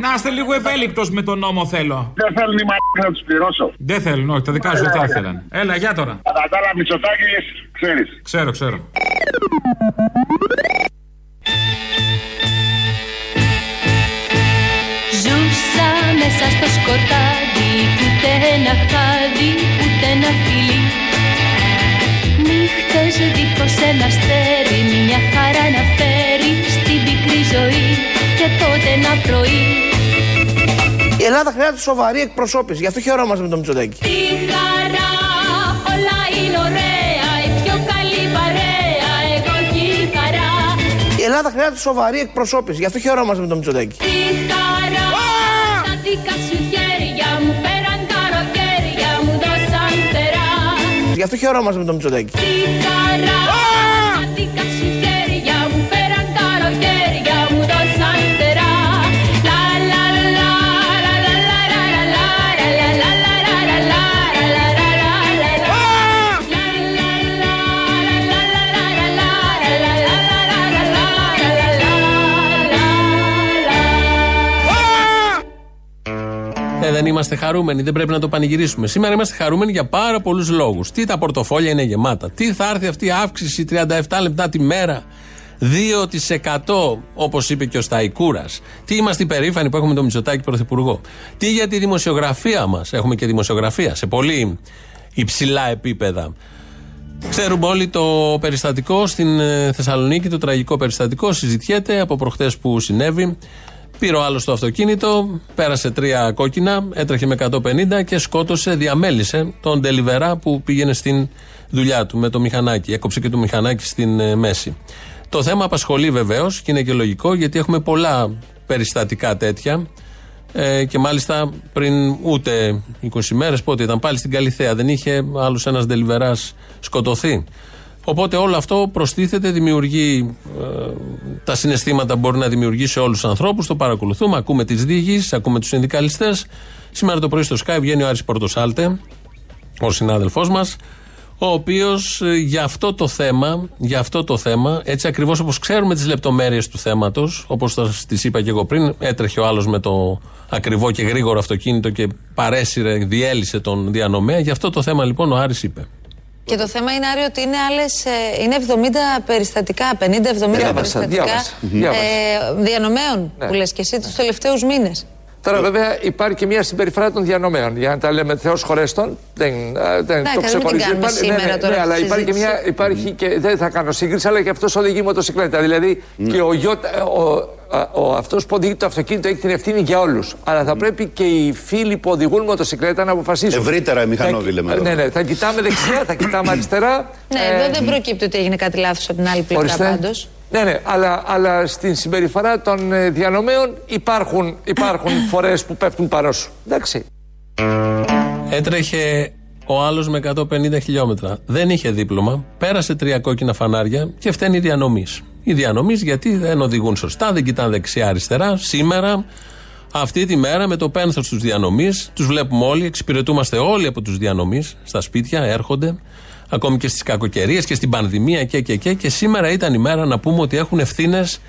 Να είστε λίγο ευέλικτος με τον νόμο θέλω. Δεν θέλουν οι μαλάκες να τους πληρώσω. Δεν θέλουν, όχι, τα δικά σου δεν θα ήθελαν. Έλα, για τώρα. Κατά τα άλλα, Μητσοτάκη, ξέρεις. Ξέρω, ξέρω. Μέσα στο σκοτάδι Ούτε ένα χάδι, ούτε ένα φιλί Νύχτες δίχως ένα αστέρι Μια χαρά να φέρει στην πικρή ζωή Και τότε ένα πρωί Η Ελλάδα χρειάζεται σοβαρή εκπροσώπηση. Γι' αυτό χαιρόμαστε με τον Μητσοτάκη. Τι χαρά, όλα είναι ωραία Η πιο καλή παρέα, εγώ και η χαρά Η Ελλάδα χρειάζεται σοβαρή εκπροσώπηση. Γι' αυτό χαιρόμαστε με τον Μητσοτάκη. Τι χαρά, τα δικά σου χέρια μου Πέραν καλοκαίρια μου δώσαν φτερά. Γι' αυτό χαιρόμαστε με τον Μητσοτάκη. Τι χαρά, τα δικά σου χέρια μου Πέραν καλοκαίρια δεν είμαστε χαρούμενοι, δεν πρέπει να το πανηγυρίσουμε. Σήμερα είμαστε χαρούμενοι για πάρα πολλούς λόγους. Τι τα πορτοφόλια είναι γεμάτα. Τι θα έρθει αυτή η αύξηση 37 λεπτά τη μέρα. 2% όπως είπε και ο Σταϊκούρας. Τι είμαστε υπερήφανοι που έχουμε τον Μητσοτάκη πρωθυπουργό. Τι για τη δημοσιογραφία μας. Έχουμε και δημοσιογραφία σε πολύ υψηλά επίπεδα. Ξέρουμε όλοι το περιστατικό στην ε, Θεσσαλονίκη, το τραγικό περιστατικό. Συζητιέται από προχτές που συνέβη. Πήρε ο άλλος το αυτοκίνητο, πέρασε τρία κόκκινα, έτρεχε με 150 και σκότωσε, διαμέλισε τον Ντελιβερά που πήγαινε στην δουλειά του με το μηχανάκι. Έκοψε και το μηχανάκι στην ε, μέση. Το θέμα απασχολεί βεβαίως και είναι και λογικό γιατί έχουμε πολλά περιστατικά τέτοια. Ε, και μάλιστα πριν ούτε 20 μέρες, πότε ήταν πάλι στην Καλιθέα, δεν είχε άλλος ένας Ντελιβεράς σκοτωθεί. Οπότε όλο αυτό προστίθεται, δημιουργεί ε, τα συναισθήματα που μπορεί να δημιουργήσει σε όλους τους ανθρώπους. Το παρακολουθούμε, ακούμε τις διηγήσεις, ακούμε τους συνδικαλιστές. Σήμερα το πρωί στο Sky βγαίνει ο Άρης Πορτοσάλτε, ο συνάδελφός μας, ο οποίος για αυτό το θέμα, για αυτό το θέμα, έτσι ακριβώς όπως ξέρουμε τις λεπτομέρειες του θέματος, όπως τις είπα και εγώ πριν, έτρεχε ο άλλος με το ακριβό και γρήγορο αυτοκίνητο και παρέσυρε, διέλυσε τον διανομέα. Για αυτό το θέμα λοιπόν ο Άρης είπε. Και το θέμα είναι, Άρη, ότι είναι, άλλες, ε, είναι 70 περιστατικά, 50-70 περιστατικά διάβασα, διάβασα. ε, διανομέων Ναι. που λες και εσύ τους τελευταίους μήνες. Τώρα, βέβαια, υπάρχει και μια συμπεριφορά των διανομέων. Για να τα λέμε Θεός χωρέστον, δεν, ε, δεν Εντάξει, το μην την ξεχωρίζει. κάνουμε Υπάρχει- σήμερα ναι, ναι, τώρα ναι, αυτή αλλά τη υπάρχει και, μια, συζήτηση. υπάρχει και δεν θα κάνω σύγκριση, αλλά και αυτός οδηγεί μοτοσυκλέτα. Δηλαδή και ο, γιώτα- ο, α, ο, αυτός που οδηγεί το αυτοκίνητο έχει την ευθύνη για όλους. Αλλά θα πρέπει και οι φίλοι που οδηγούν μοτοσυκλέτα να αποφασίσουν. Ευρύτερα οι μηχανόβοι, Θα- λέμε εδώ. Ναι, ναι, θα κοιτάμε δεξιά, θα κοιτάμε αριστερά. Ναι, Ε, εδώ δεν προκύπτει ότι έγινε κάτι λάθος από την άλλη πλευρά ορίστε. Πάντως. Ναι, ναι, αλλά, αλλά στην συμπεριφορά των ε, διανομέων υπάρχουν, υπάρχουν φορές που πέφτουν πάνω σου. Εντάξει. Έτρεχε ο άλλος με 150 χιλιόμετρα. Δεν είχε δίπλωμα. Πέρασε τρία κόκκινα φανάρια και φταίνει οι διανομής. Οι διανομής γιατί δεν οδηγούν σωστά, δεν κοιτάνε δεξιά-αριστερά. Σήμερα, αυτή τη μέρα, με το πένθος τους διανομής, τους βλέπουμε όλοι, εξυπηρετούμαστε όλοι από τους διανομής στα σπίτια, έρχονται. Ακόμη και στις κακοκαιρίες και στην πανδημία και, και, και. Και σήμερα ήταν η μέρα να πούμε ότι έχουν ευθύνες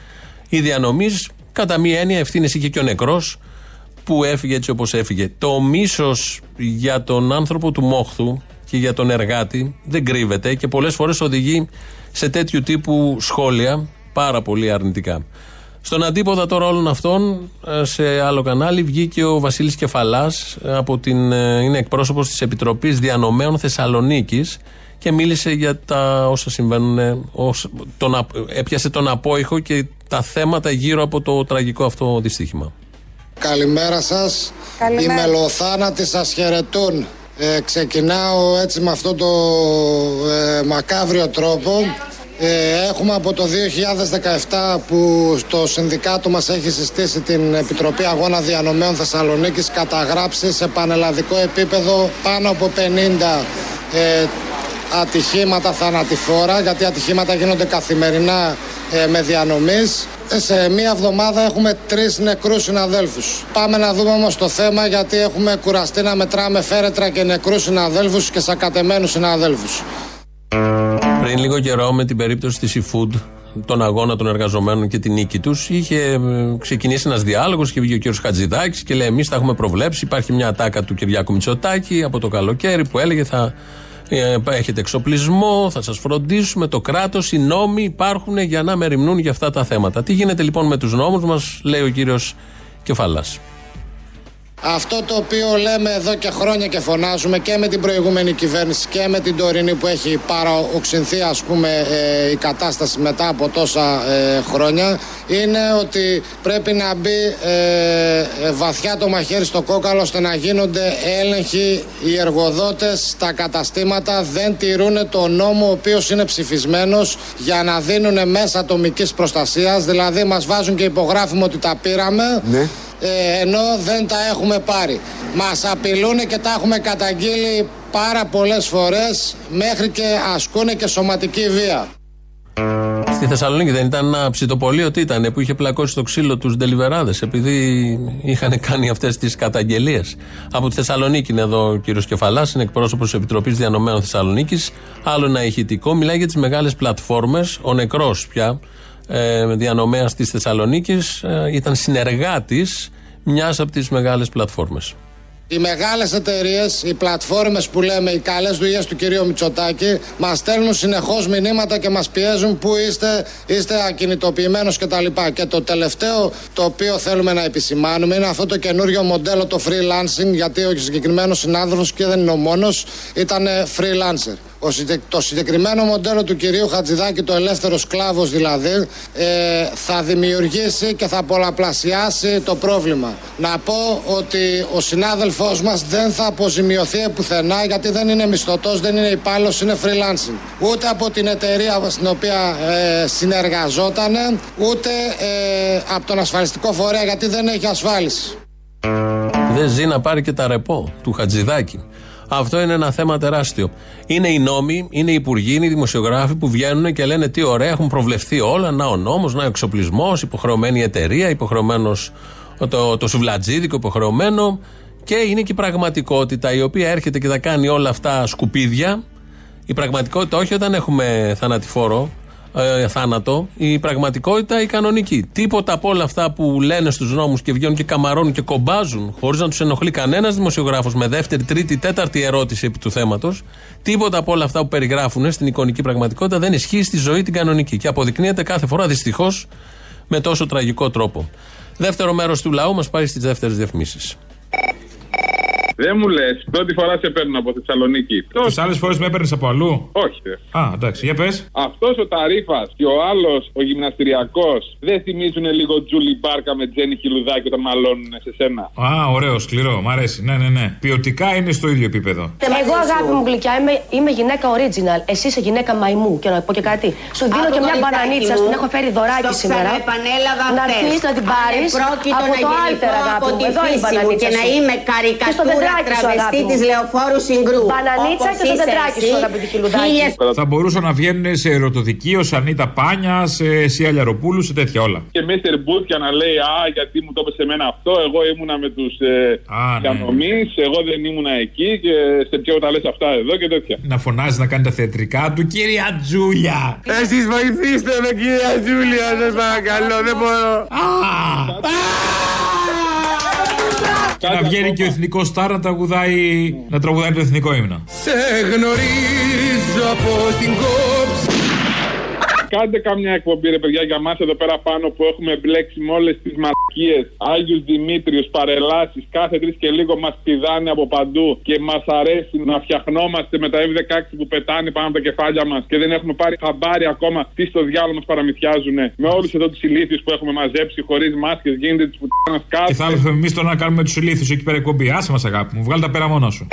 οι διανομής. Κατά μία έννοια, ευθύνες είχε και ο νεκρός που έφυγε έτσι όπως έφυγε. Το μίσος για τον άνθρωπο του μόχθου και για τον εργάτη δεν κρύβεται και πολλές φορές οδηγεί σε τέτοιου τύπου σχόλια πάρα πολύ αρνητικά. Στον αντίποδα τώρα όλων αυτών, ε, σε άλλο κανάλι, βγήκε ο Βασίλης Κεφαλάς, ε, από την, ε, είναι εκπρόσωπος της Επιτροπής Διανομέων Θεσσαλονίκης και μίλησε για τα όσα συμβαίνουν, ως, τον, απ- έπιασε τον απόϊχο και τα θέματα γύρω από το τραγικό αυτό δυστύχημα. Καλημέρα σας. Καλημέρα. Οι μελοθάνατοι σας χαιρετούν. Ε, ξεκινάω έτσι με αυτό το ε, μακάβριο τρόπο. Ε, έχουμε από το 2017 που το συνδικάτο μας έχει συστήσει την Επιτροπή Αγώνα Διανομέων Θεσσαλονίκης καταγράψει σε πανελλαδικό επίπεδο πάνω από 50 ε, ατυχήματα θανατηφόρα γιατί ατυχήματα γίνονται καθημερινά ε, με διανομής. Ε, Σε μία εβδομάδα έχουμε τρεις νεκρούς συναδέλφους. Πάμε να δούμε όμως το θέμα γιατί έχουμε κουραστεί να μετράμε φέρετρα και νεκρούς συναδέλφους και σακατεμένους συναδέλφους. Πριν λίγο καιρό με την περίπτωση της eFood, τον αγώνα των εργαζομένων και την νίκη τους, είχε ε, ξεκινήσει ένας διάλογος και βγήκε ο κ. Χατζηδάκης και λέει: Εμείς τα έχουμε προβλέψει. Υπάρχει μια ατάκα του Κυριάκου Μητσοτάκη από το καλοκαίρι που έλεγε: Θα ε, έχετε εξοπλισμό, θα σας φροντίσουμε. Το κράτος, οι νόμοι υπάρχουν για να μεριμνούν για αυτά τα θέματα. Τι γίνεται λοιπόν με τους νόμους μας, λέει ο κύριος Κεφαλά. Αυτό το οποίο λέμε εδώ και χρόνια και φωνάζουμε και με την προηγούμενη κυβέρνηση και με την τωρινή που έχει παραοξυνθεί ας πούμε ε, η κατάσταση μετά από τόσα ε, χρόνια είναι ότι πρέπει να μπει ε, ε, βαθιά το μαχαίρι στο κόκαλο ώστε να γίνονται έλεγχοι οι εργοδότες στα καταστήματα. Δεν τηρούν το νόμο ο οποίος είναι ψηφισμένος για να δίνουν μέσα ατομικής προστασίας. Δηλαδή μας βάζουν και υπογράφουμε ότι τα πήραμε. Ναι. Ε, ενώ δεν τα έχουμε πάρει. Μας απειλούν και τα έχουμε καταγγείλει πάρα πολλές φορές μέχρι και ασκούν και σωματική βία. Στη Θεσσαλονίκη δεν ήταν ένα ψητοπολείο, τι ήταν, που είχε πλακώσει το ξύλο τους ντελιβεράδες, επειδή είχαν κάνει αυτές τις καταγγελίες. Από τη Θεσσαλονίκη είναι εδώ ο κύριος Κεφαλάς, είναι εκπρόσωπος της Επιτροπής Διανομέων Θεσσαλονίκης. Άλλο ένα ηχητικό, μιλάει για τις μεγάλες πλατφόρμες. Ο νεκρός πια ε, διανομέας της Θεσσαλονίκης ε, ήταν συνεργάτης μιας από τις μεγάλες πλατφόρμες. Οι μεγάλες εταιρείες, οι πλατφόρμες που λέμε, οι καλές δουλειές του κυρίου Μητσοτάκη μας στέλνουν συνεχώς μηνύματα και μας πιέζουν που είστε, είστε ακινητοποιημένος κτλ. Και το τελευταίο το οποίο θέλουμε να επισημάνουμε είναι αυτό το καινούριο μοντέλο το freelancing γιατί ο συγκεκριμένος συνάδελφος και δεν είναι ο μόνος ήταν freelancer. Ο συγκε- Το συγκεκριμένο μοντέλο του κυρίου Χατζηδάκη, το ελεύθερο σκλάβος δηλαδή, ε, θα δημιουργήσει και θα πολλαπλασιάσει το πρόβλημα. Να πω ότι ο συνάδελφός μας δεν θα αποζημιωθεί πουθενά γιατί δεν είναι μισθωτός, δεν είναι υπάλληλος, είναι freelancing. Ούτε από την εταιρεία στην οποία ε, συνεργαζόταν, ούτε ε, από τον ασφαλιστικό φορέα γιατί δεν έχει ασφάλιση. Δεν ζει να πάρει και τα ρεπό του Χατζηδάκη. Αυτό είναι ένα θέμα τεράστιο. Είναι οι νόμοι, είναι οι υπουργοί, είναι οι δημοσιογράφοι που βγαίνουν και λένε τι ωραία, έχουν προβλεφθεί όλα. Να ο νόμος, να ο εξοπλισμός, υποχρεωμένη εταιρεία, υποχρεωμένος το, το σουβλατζίδικο, υποχρεωμένο. Και είναι και η πραγματικότητα η οποία έρχεται και θα κάνει όλα αυτά σκουπίδια. Η πραγματικότητα όχι όταν έχουμε θανατηφόρο, ε, θάνατο, η πραγματικότητα η κανονική. Τίποτα από όλα αυτά που λένε στους νόμους και βγαίνουν και καμαρώνουν και κομπάζουν, χωρίς να τους ενοχλεί κανένας δημοσιογράφος με δεύτερη, τρίτη, τέταρτη ερώτηση επί του θέματος, τίποτα από όλα αυτά που περιγράφουν στην εικονική πραγματικότητα δεν ισχύει στη ζωή την κανονική. Και αποδεικνύεται κάθε φορά δυστυχώς με τόσο τραγικό τρόπο. Δεύτερο μέρος του λαού μας πάει στις δεύτερες διαφημίσεις. Δεν μου λες, πρώτη φορά σε παίρνω από Θεσσαλονίκη. Τις άλλες φορές με έπαιρνες από αλλού; Όχι. ρε. Α, εντάξει, για πες. Αυτός ο Ταρήφα και ο άλλος ο γυμναστηριακός δεν θυμίζουν λίγο Τζούλι Μπάρκα με Τζένι Χιλουδάκη όταν μαλώνουν σε σένα; Α, ωραίο, σκληρό, μ' αρέσει. Ναι, ναι, ναι. Ποιοτικά είναι στο ίδιο επίπεδο. Εγώ, αγάπη μου γλυκιά, είμαι, είμαι γυναίκα original. Εσύ είσαι γυναίκα μαϊμού. Και να πω και κάτι. Σου δίνω Άκου, και μια κοριτσάκι μπανανίτσα, μου, την έχω φέρει δωράκι στο σήμερα. ξαναεπανέλαβα Να χθες. έρθει να την πάρεις Αν πρόκειτο από να το γεννηθώ Άλτερ, αγάπη από μου. τη Εδώ είναι η φύση μου μπανανίτσα και να σου. είμαι Και στο καρικατούρα τετράκι σου, αγάπη τραβεστί μου. της λεωφόρου Συγγρού. Μπανανίτσα Όπως και στο είσαι τετράκι εσύ, σου, αγαπητή Χιλουδάκη. χίλιες Θα μπορούσαν να βγαίνουν σε ερωτοδικείο, σε Ανίτα Πάνια, σε Σία Λιαροπούλου, σε τέτοια όλα. Και Μίστερ Μπούτια να λέει Α, γιατί μου το είπες σε μένα αυτό. Εγώ ήμουνα με τους ε, ναι. διανομή. Εγώ δεν ήμουνα εκεί. Και σε ποιο τα λες αυτά εδώ και τέτοια. Να φωνάζεις να κάνει τα θεατρικά του, κυρία Τζούλια. Εσείς βοηθήστε με κυρία Τζούλια, σας παρακαλώ, δεν μπορώ. Και να βγαίνει και ο εθνικός στάρ να τραγουδάει, να τραγουδάει το εθνικό ύμνο. Σε γνωρίζω από την κόψη. Κάντε καμιά εκπομπή, ρε παιδιά, για μας εδώ πέρα πάνω που έχουμε μπλέξει με όλες τις μαλακίες. Άγιου Δημήτριου, παρελάσεις. Κάθε τρεις και λίγο μας πηδάνε από παντού και μας αρέσει να φτιαχνόμαστε με τα F-16 που πετάνε πάνω από τα κεφάλια μας και δεν έχουμε πάρει χαμπάρι ακόμα τι στο διάλογο μας παραμυθιάζουν. Με όλους εδώ τους ηλίθιους που έχουμε μαζέψει χωρίς μάσκες, γίνεται τη πουτάνας κάτω. Και θα έλθουμε εμείς τώρα να κάνουμε τους ηλίθιους εκεί πέρα εκπομπή. Άσε μας, αγάπη μου, βγάλει τα πέρα μόνος σου.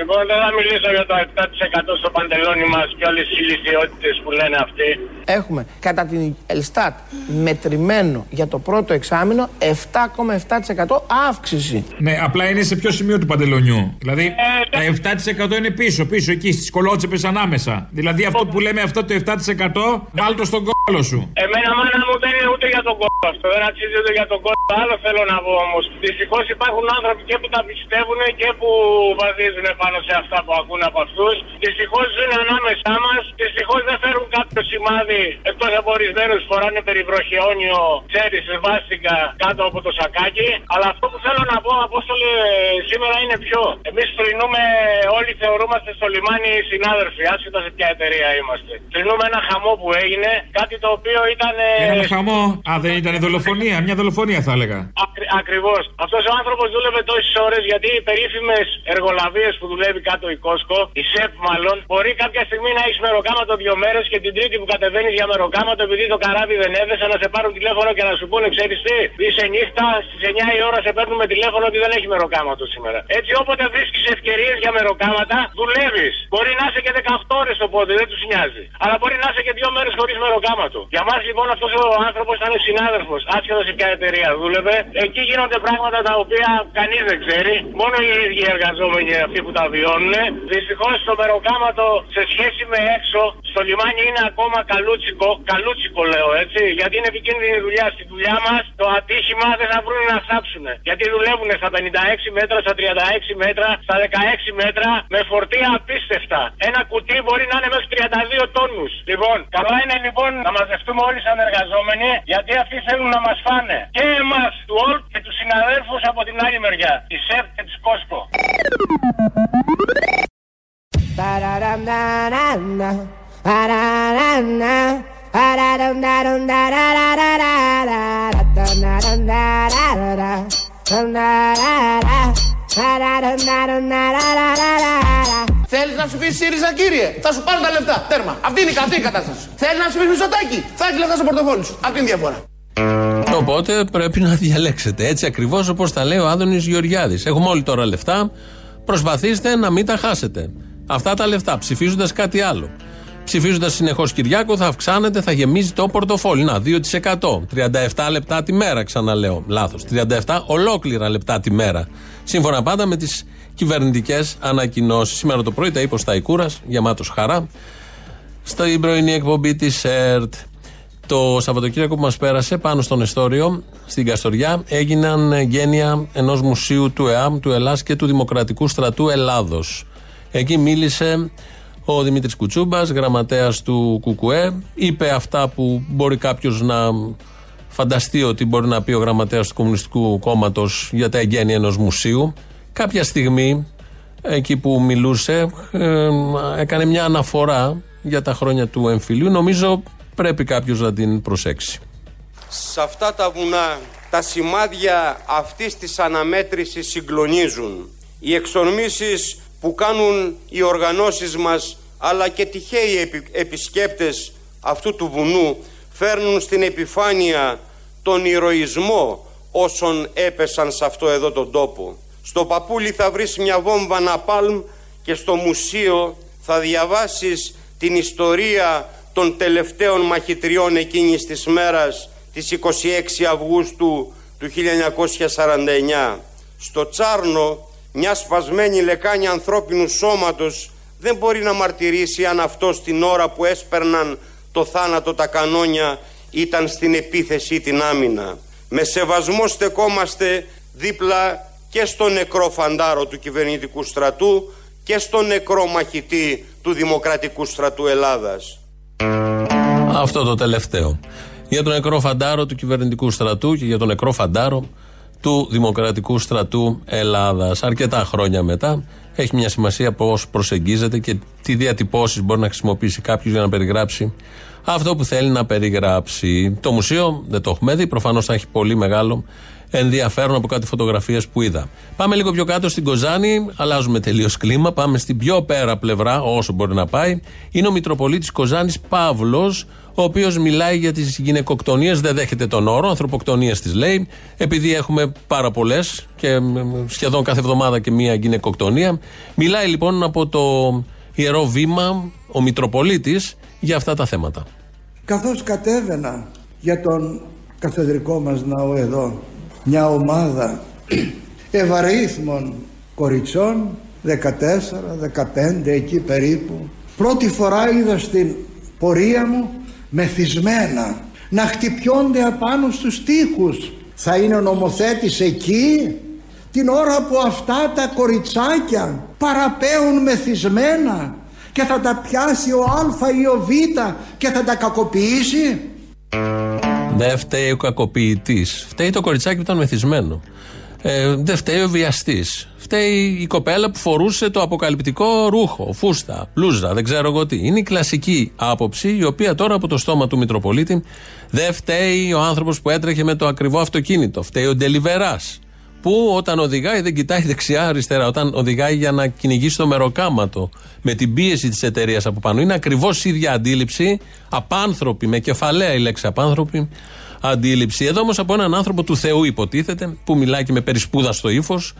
Λοιπόν, δεν θα μιλήσω για το 7% στο παντελόνι μας και όλες τι ηλικιότητες που λένε αυτοί. Έχουμε κατά την Ελστάτ μετρημένο για το πρώτο εξάμεινο 7,7% αύξηση. Ναι, απλά είναι σε ποιο σημείο του παντελονιού. Δηλαδή, τα 7% είναι πίσω, πίσω εκεί, στις κολότσεπες ανάμεσα. Δηλαδή, αυτό που λέμε αυτό το 7% βάλ το στον κόλο σου. Εμένα μάνα μου δεν είναι ούτε για τον κόσμο αυτό. Δεν αξίζει ούτε για τον κόσμο. Άλλο θέλω να πω όμως. Δυστυχώς υπάρχουν άνθρωποι και που τα πιστεύουν και που βαδίζουν πάνω σε αυτά που ακούν από αυτούς. Δυστυχώς ζουν ανάμεσά μας. Δυστυχώς δεν φέρουν κάποιο σημάδι εκτό από ορισμένου φοράνε περιβροχιόνιο, ξέρεις, βάστηκα κάτω από το σακάκι. Αλλά αυτό που θέλω να πω, Απόστολε, σήμερα είναι πιο. Εμείς φρυνούμε, όλοι θεωρούμαστε στο λιμάνι συνάδελφοι, άσχετα σε ποια εταιρεία είμαστε. Φρυνούμε ένα χαμό που έγινε, κάτι το οποίο ήταν. Ένα χαμό; Α, δεν ήταν δολοφονία, μια δολοφονία θα έλεγα. Ακρι, Ακριβώς. Αυτός ο άνθρωπος δούλευε τόσες ώρες γιατί οι περίφημες εργολαβίες που δουλεύει κάτω η Κόσκο, η ΣΕΠ μάλλον, μπορεί κάποια στιγμή να έχει μεροκάματο δύο μέρες και την Τρίτη που κατεβαίνει για μεροκάματο επειδή το καράβι δεν έδεσε να σε πάρουν τηλέφωνο και να σου πούνε, ξέρεις τι, είσαι νύχτα, στις 9 η ώρα σε παίρνουμε τηλέφωνο ότι δεν έχει μεροκάματο σήμερα. Έτσι όποτε βρίσκεις ευκαιρίες για μεροκάματα, δουλεύεις. Μπορεί να είσαι και 18 ώρες το πόδι, δεν τους νοιάζει. Αλλά μπορεί να είσαι και δύο μέρες χωρίς μεροκάματο. Για μας λοιπόν αυτός ο άνθρωπος ήταν συνάδελφος, άσχετος σε ποια εταιρεία δούλευε. Εκεί γίνονται πράγματα τα οποία κανείς δεν ξέρει. Μόνο οι ίδιοι εργαζόμενοι αυτοί που τα βιώνουν. Δυστυχώς το μεροκάματο σε σχέση με έξω στο λιμάνι είναι ακόμα καλούτσικο. Καλούτσικο λέω έτσι. Γιατί είναι επικίνδυνη η δουλειά. Στη δουλειά μας το ατύχημα δεν θα βρουν να θάψουν. Γιατί δουλεύουν στα 56 μέτρα, στα 36 μέτρα, στα 16 μέτρα με φορτία απίστευτα. Ένα κουτί μπορεί να είναι μέχρι 32 τόνους. Λοιπόν, καλά είναι λοιπόν να μαζευτούμε όλοι σαν εργαζόμενοι γιατί αυτοί θέλουν να μας φάνε. Και εμάς του ΟΛ και τους συναδέλφους από την άλλη μεριά. Της ΣΕΠ και της Κόσκο. Ba-da-dum-da-da-da. Ba-da-da-da. Θέλεις να ψηφίσει ΣΥΡΙΖΑ, κύριε; Θα σου πάρουν τα λεφτά. Τέρμα. Αυτή είναι η αυτή η κατάσταση. Θέλεις να ψηφίσει Μητσοτάκη; Θα έχεις λεφτά στο πορτοφόλι σου. Αυτή είναι η διαφορά. Οπότε πρέπει να διαλέξετε. Έτσι ακριβώς όπως τα λέει ο Άδωνης Γεωργιάδης. Έχουμε όλοι τώρα λεφτά. Προσπαθήστε να μην τα χάσετε. Αυτά τα λεφτά ψηφίζοντας κάτι άλλο. Ψηφίζοντας συνεχώς Κυριάκο θα αυξάνεται, θα γεμίζει το πορτοφόλι. Να, 2%. 37 λεπτά τη μέρα, ξαναλέω. Λάθος. 37 ολόκληρα λεπτά τη μέρα. Σύμφωνα πάντα με τις κυβερνητικές ανακοινώσεις. Σήμερα το πρωί τα είπε ο Σταϊκούρας, γεμάτος χαρά, στην πρωινή εκπομπή της ΕΡΤ. Το Σαββατοκύριακο που μας πέρασε πάνω στον Εστόριο, στην Καστοριά, έγιναν γένεια ενός μουσείου του ΕΑΜ, του Ελλάς και του Δημοκρατικού Στρατού Ελλάδος. Εκεί μίλησε ο Δημήτρης Κουτσούμπας, γραμματέας του ΚΚΕ. Είπε αυτά που μπορεί κάποιος να φανταστεί ότι μπορεί να πει ο γραμματέας του Κομμουνιστικού Κόμματος για τα εγγένεια ενός μουσείου. Κάποια στιγμή, εκεί που μιλούσε, ε, έκανε μια αναφορά για τα χρόνια του εμφυλίου. Νομίζω πρέπει κάποιος να την προσέξει. Σε αυτά τα βουνά τα σημάδια αυτής της αναμέτρησης συγκλονίζουν. Οι εξορμήσεις που κάνουν οι οργανώσεις μας αλλά και τυχαίοι επι- επισκέπτες αυτού του βουνού φέρνουν στην επιφάνεια τον ηρωισμό όσων έπεσαν σε αυτό εδώ τον τόπο. Στο Παπούλι θα βρεις μια βόμβα Ναπάλμ και στο μουσείο θα διαβάσεις την ιστορία των τελευταίων μαχητριών εκείνης της μέρας της 26 Αυγούστου του 1949. Στο Τσάρνο μια σπασμένη λεκάνη ανθρώπινου σώματος δεν μπορεί να μαρτυρήσει αν αυτός την ώρα που έσπερναν το θάνατο τα κανόνια ήταν στην επίθεση ή την άμυνα. Με σεβασμό στεκόμαστε δίπλα και στο νεκρό φαντάρο του κυβερνητικού στρατού και στο νεκρό μαχητή του Δημοκρατικού Στρατού Ελλάδας. Αυτό το τελευταίο. Για τον νεκρό φαντάρο του κυβερνητικού στρατού και για τον νεκρό φαντάρο του Δημοκρατικού Στρατού Ελλάδας. Αρκετά χρόνια μετά έχει μια σημασία πώ προσεγγίζεται και τι διατυπώσεις μπορεί να χρησιμοποιήσει κάποιος για να περιγράψει αυτό που θέλει να περιγράψει. Το μουσείο δεν το έχουμε δει, προφανώς θα έχει πολύ μεγάλο ενδιαφέρον από κάτι φωτογραφίες που είδα. Πάμε λίγο πιο κάτω στην Κοζάνη, αλλάζουμε τελείως κλίμα. Πάμε στην πιο πέρα πλευρά, όσο μπορεί να πάει. Είναι ο Μητροπολίτης Κοζάνης Παύλος, ο οποίος μιλάει για τις γυναικοκτονίες, δεν δέχεται τον όρο, ανθρωποκτονίες τις λέει, επειδή έχουμε πάρα πολλές και μ, σχεδόν κάθε εβδομάδα και μία γυναικοκτονία. Μιλάει λοιπόν από το ιερό βήμα ο Μητροπολίτης για αυτά τα θέματα. Καθώς κατέβαινα για τον καθεδρικό μας ναό εδώ μια ομάδα ευαρύθμων κοριτσών 14, 15 εκεί περίπου πρώτη φορά είδα στην πορεία μου μεθυσμένα να χτυπιώνται απάνω στους τοίχους θα είναι ο νομοθέτης εκεί την ώρα που αυτά τα κοριτσάκια παραπέουν μεθυσμένα και θα τα πιάσει ο Α ή ο Β και θα τα κακοποιήσει Δεν φταίει ο κακοποιητής. Φταίει το κοριτσάκι που ήταν μεθυσμένο. Ε, δεν φταίει ο βιαστής. Φταίει η κοπέλα που φορούσε το αποκαλυπτικό ρούχο, φούστα, μπλούζα, δεν ξέρω εγώ τι. Είναι η κλασική άποψη, η οποία τώρα από το στόμα του Μητροπολίτη δεν φταίει ο άνθρωπος που έτρεχε με το ακριβό αυτοκίνητο. Φταίει ο Ντελιβεράς. Που όταν οδηγάει δεν κοιτάει δεξιά-αριστερά. Όταν οδηγάει για να κυνηγήσει το μεροκάματο με την πίεση της εταιρείας από πάνω. Είναι ακριβώς η ίδια αντίληψη. Απάνθρωπη, με κεφαλαία η λέξη απάνθρωπη αντίληψη. Εδώ όμως από έναν άνθρωπο του Θεού υποτίθεται, που μιλάει και με περισπούδα στο ύφος.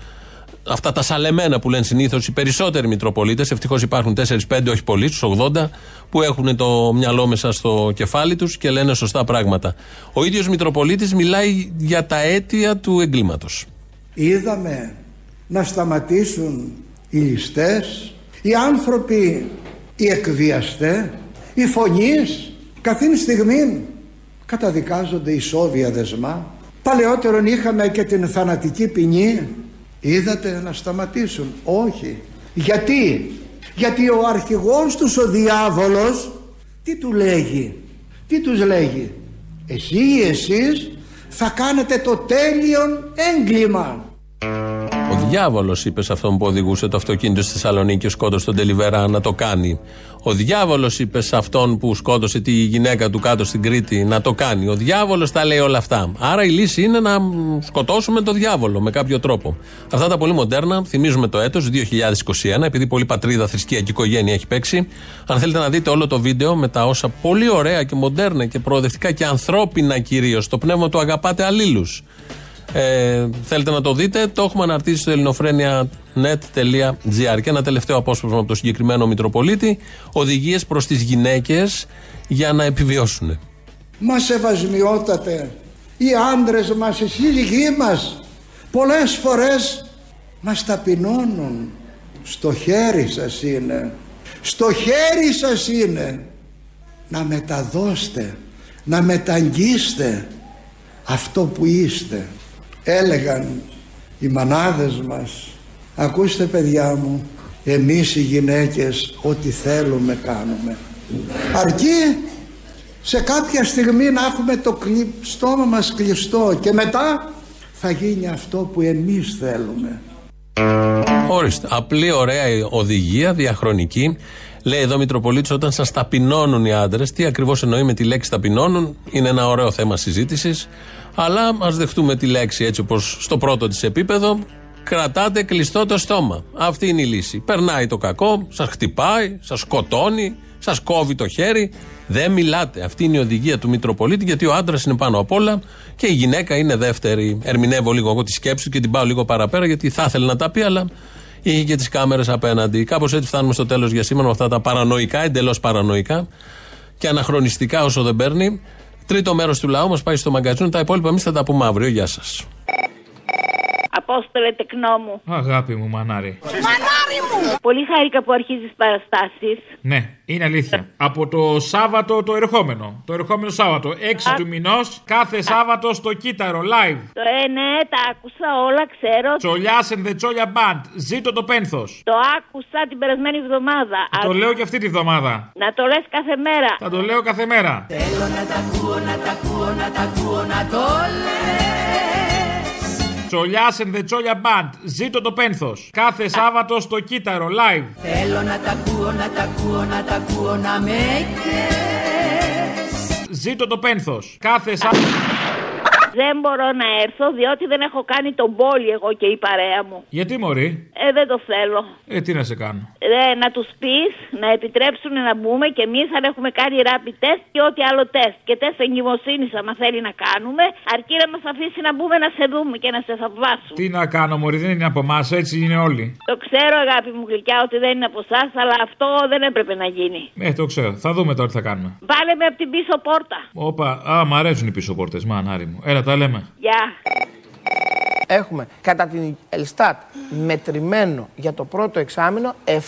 Αυτά τα σαλεμένα που λένε συνήθως οι περισσότεροι Μητροπολίτες, ευτυχώς υπάρχουν 4-5, όχι πολλοί, στους 80, που έχουν το μυαλό μέσα στο κεφάλι τους και λένε σωστά πράγματα. Ο ίδιος Μητροπολίτης μιλάει για τα αίτια του εγκλήματος. Είδαμε να σταματήσουν οι ληστές, οι άνθρωποι οι εκβιαστές, οι φωνείς καθήν στιγμή καταδικάζονται ισόβια δεσμά. Παλαιότερον είχαμε και την θανατική ποινή. Είδατε να σταματήσουν. Όχι. Γιατί; Γιατί ο αρχηγός τους ο διάβολος τι του λέγει; Τι τους λέγει; Εσύ ή εσείς; Θα κάνετε το τέλειον έγκλημα. Ο διάβολος είπες σε αυτόν που οδηγούσε το αυτοκίνητο στη Θεσσαλονίκη και σκότωσε τον Τελιβερά να το κάνει. Ο διάβολος είπες σε αυτόν που σκότωσε τη γυναίκα του κάτω στην Κρήτη να το κάνει. Ο διάβολος τα λέει όλα αυτά. Άρα η λύση είναι να μ, σκοτώσουμε τον διάβολο με κάποιο τρόπο. Αυτά τα πολύ μοντέρνα, θυμίζουμε το έτος 2021, επειδή πολύ πατρίδα, θρησκεία και οικογένεια έχει παίξει. Αν θέλετε να δείτε όλο το βίντεο με τα όσα πολύ ωραία και μοντέρνα και προοδευτικά και ανθρώπινα κυρίως, το πνεύμα του αγαπάτε αλλήλους. Ε, θέλετε να το δείτε, το έχουμε αναρτήσει στο ελληνοφρένια.net.gr. Και ένα τελευταίο απόσπασμα από το συγκεκριμένο Μητροπολίτη. Οδηγίες προς τις γυναίκες για να επιβιώσουν. Μας σεβασμιότατε οι άντρες μας, οι σύζυγοί μας πολλές φορές μας ταπεινώνουν στο χέρι σας είναι στο χέρι σας είναι να μεταδώστε να μεταγγίστε αυτό που είστε έλεγαν οι μανάδες μας ακούστε παιδιά μου εμείς οι γυναίκες ό,τι θέλουμε κάνουμε αρκεί σε κάποια στιγμή να έχουμε το κλει- στόμα μας κλειστό και μετά θα γίνει αυτό που εμείς θέλουμε Ορίστε. Απλή, ωραία η οδηγία, διαχρονική. Λέει εδώ ο Μητροπολίτης, όταν σας ταπεινώνουν οι άντρες, τι ακριβώς εννοεί με τη λέξη ταπεινώνουν, είναι ένα ωραίο θέμα συζήτησης. Αλλά ας δεχτούμε τη λέξη έτσι όπως στο πρώτο της επίπεδο. κρατάτε κλειστό το στόμα. Αυτή είναι η λύση. Περνάει το κακό, σας χτυπάει, σας σκοτώνει, σας κόβει το χέρι. Δεν μιλάτε. Αυτή είναι η οδηγία του Μητροπολίτη, γιατί ο άντρας είναι πάνω απ' όλα και η γυναίκα είναι δεύτερη. Ερμηνεύω λίγο εγώ τη σκέψη του και την πάω λίγο παραπέρα, γιατί θα ήθελε να τα πει, αλλά είχε και τις κάμερες απέναντι. Κάπως έτσι φτάνουμε στο τέλος για σήμερα με αυτά τα παρανοϊκά, εντελώς παρανοϊκά και αναχρονιστικά όσο δεν παίρνει. Τρίτο μέρος του λαού μας πάει στο μαγκαζίνο. Τα υπόλοιπα εμείς θα τα πούμε αύριο. Γεια σας. Απόστολε τεκνό μου. Αγάπη μου, μανάρι. Μανάρι μου! Πολύ χάρηκα που αρχίζεις παραστάσεις. Ναι, είναι αλήθεια. Από το Σάββατο το ερχόμενο. Το ερχόμενο Σάββατο, 6 του μηνός, κάθε Σάββατο στο κύτταρο, live. Το ε, ναι, τα άκουσα όλα, ξέρω. Τσολιά and the Τσόλια Band. Ζήτω το πένθος. Το άκουσα την περασμένη εβδομάδα. Το Α, λέω και αυτή τη βδομάδα. Να το λες κάθε μέρα. Θα το λέω κάθε μέρα. Θέλω να τα ακούω, να τα ακούω, να τα ακούω, να το λες Τσολιά and the Τσόλια Band. Ζήτω το πένθος. Κάθε Σάββατο στο κύτταρο, live. Θέλω να τα ακούω, να τα ακούω, να τα ακούω, να με καίς Ζήτω το πένθος. Κάθε Σάββατο. Δεν μπορώ να έρθω διότι δεν έχω κάνει τον πόλη εγώ και η παρέα μου. Γιατί μωρή; Ε, δεν το θέλω. Ε, τι να σε κάνω; Ε, να τους πεις να επιτρέψουν να μπούμε και εμείς αν έχουμε κάνει rapid test και ό,τι άλλο τεστ. Και τεστ εγκυμοσύνης, άμα θέλει να κάνουμε, αρκεί να μας αφήσει να μπούμε να σε δούμε και να σε θαυμάσουμε. Τι να κάνω, Μωρή, δεν είναι από εμάς, έτσι είναι όλοι. Το ξέρω, αγάπη μου γλυκιά, ότι δεν είναι από εσάς, αλλά αυτό δεν έπρεπε να γίνει. Ε, το ξέρω. Θα δούμε τώρα τι θα κάνουμε. Βάλε με από την πίσω πόρτα. Όπα, α, μ' αρέσουν οι πίσω πόρτες, μανάρι μου. Έλα, τα λέμε. Γεια. Έχουμε κατά την Ελστάτ μετρημένο για το πρώτο εξάμεινο 7,7%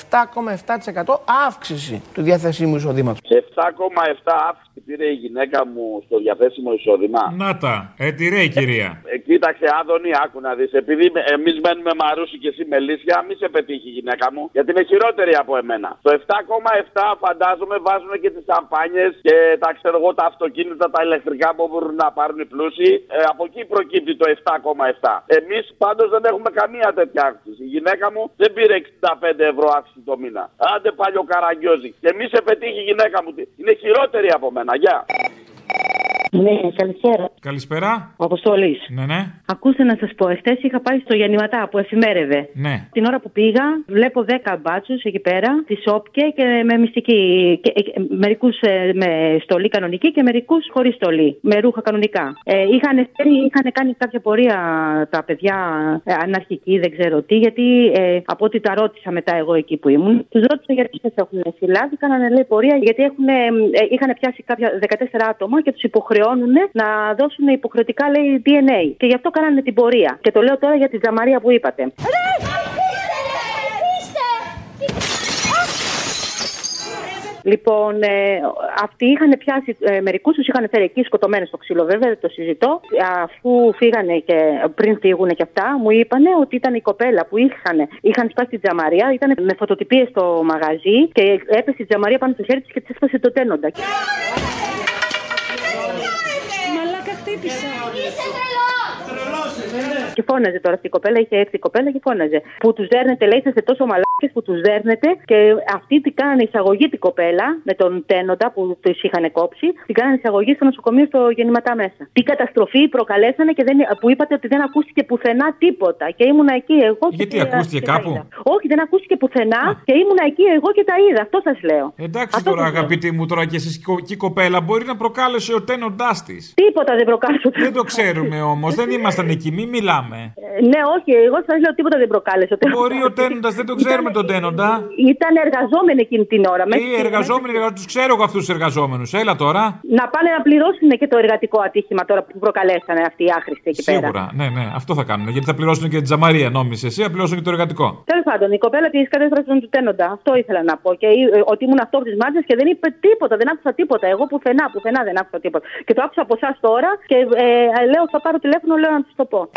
αύξηση του διαθεσίμου εισοδήματος. 7,7 αύξηση πήρε η γυναίκα μου στο διαθέσιμο εισόδημα; Να τα. Ε, τι ρέει, κυρία. Ε, κοίταξε, Άδωνη, άκου να δεις. Επειδή εμείς μένουμε μαρούσι και εσύ μελίσια, μη σε πετύχει η γυναίκα μου, γιατί είναι χειρότερη από εμένα. Το 7,7 φαντάζομαι βάζουν και τις σαμπάνιες και τα ξέρω εγώ τα αυτοκίνητα, τα ηλεκτρικά που μπορούν να πάρουν οι πλούσιοι. Ε, από εκεί προκύπτει το 7,7. Εμείς πάντως δεν έχουμε καμία τέτοια αύξηση. Η γυναίκα μου δεν πήρε 65 ευρώ αύξηση το μήνα. Άντε παλιό καραγκιόζη. Και μη σε πετύχει η γυναίκα μου. Είναι χειρότερη από μένα. Γεια. Ναι, καλησπέρα. Καλησπέρα. Ο Αποστόλης. Ναι, ναι. Ακούστε να σας πω, εχθές είχα πάει στο Γεννηματά που εφημέρευε. Ναι. Την ώρα που πήγα, βλέπω 10 μπάτσους εκεί πέρα, τη Σόπκε και με μυστική. Και, μερικούς με στολή κανονική και μερικούς χωρίς στολή, με ρούχα κανονικά. Ε, είχαν, είχαν κάνει κάποια πορεία τα παιδιά ε, αναρχική, δεν ξέρω τι, γιατί ε, από ό,τι τα ρώτησα μετά εγώ εκεί που ήμουν, τους ρώτησα γιατί σα έχουν συλλάβει. Κάνανε λέει πορεία γιατί έχουν, ε, είχαν πιάσει κάποια 14 άτομα και τους υποχρεώνουν να δώσουν υποχρεωτικά λέει DNA. Και γι' αυτό κάνανε την πορεία. Και το λέω τώρα για τη ζαμαρία που είπατε. Λοιπόν, ε, αυτοί είχαν πιάσει ε, μερικούς, τους είχαν φέρει εκεί σκοτωμένου στο ξύλο, βέβαια, δεν το συζητώ. Αφού φύγανε και πριν φύγουν και αυτά, μου είπαν ότι ήταν η κοπέλα που είχαν, είχαν σπάσει τη τζαμαρία, ήταν με φωτοτυπίες στο μαγαζί και έπεσε η τζαμαρία πάνω στο χέρι της και της έφτασε το τένοντα. estoy pisando. ¡Y! Είσαι Και φώναζε τώρα αυτή η κοπέλα, είχε έρθει η κοπέλα και φώναζε. Που τους δέρνετε, λέει, είστε τόσο μαλάκες που τους δέρνετε και αυτοί τι κάνανε εισαγωγή την κοπέλα με τον τένοντα που τους είχαν κόψει, την κάνανε εισαγωγή στο νοσοκομείο στο γεννηματά μέσα. Τι καταστροφή προκαλέσανε και δεν, που είπατε ότι δεν ακούστηκε πουθενά τίποτα. Και ήμουνα εκεί εγώ. και Γιατί τα- ακούστηκε και τα κάπου; είδα. Όχι, δεν ακούστηκε πουθενά και ήμουνα εκεί εγώ και τα είδα. Αυτό σας λέω. Εντάξει Αυτό τώρα, σας λέω. αγαπητή μου, τώρα και εσείς και η κοπέλα μπορεί να προκάλεσε ο τένοντάς της. Τίποτα δεν προκάλεσε. Δεν το ξέρουμε όμως, δεν ήμασταν εκεί, μην μιλάμε. Ε, Ναι, όχι, εγώ σας λέω τίποτα δεν προκάλεσε. Μπορεί ο τένοντας, δεν το ξέρουμε τον τένοντα. Ήταν εργαζόμενοι εκείνη την ώρα. Οι εργαζόμενοι, τους ξέρω εγώ αυτούς τους εργαζόμενους. Έλα τώρα. Να πάνε να πληρώσουν και το εργατικό ατύχημα τώρα που προκαλέσανε αυτοί οι άχρηστοι εκεί πέρα. Σίγουρα, ναι, ναι, αυτό θα κάνουν. Γιατί θα πληρώσουν και τη Τζαμαρία, νόμιζε εσύ, θα πληρώσουν και το εργατικό. Τέλος πάντων, η κοπέλα της κατέστρεψε του τένοντα. Αυτό ήθελα να πω. Και ε, ότι ήμουν αυτό τη μάτια και δεν είπε τίποτα, δεν άκουσα τίποτα. Εγώ πουθενά, πουθενά δεν άκουσα τίποτα. Και το άκουσα από εσάς τώρα και ε, λέω θα πάρω τηλέφωνο, λέω να τους το πω.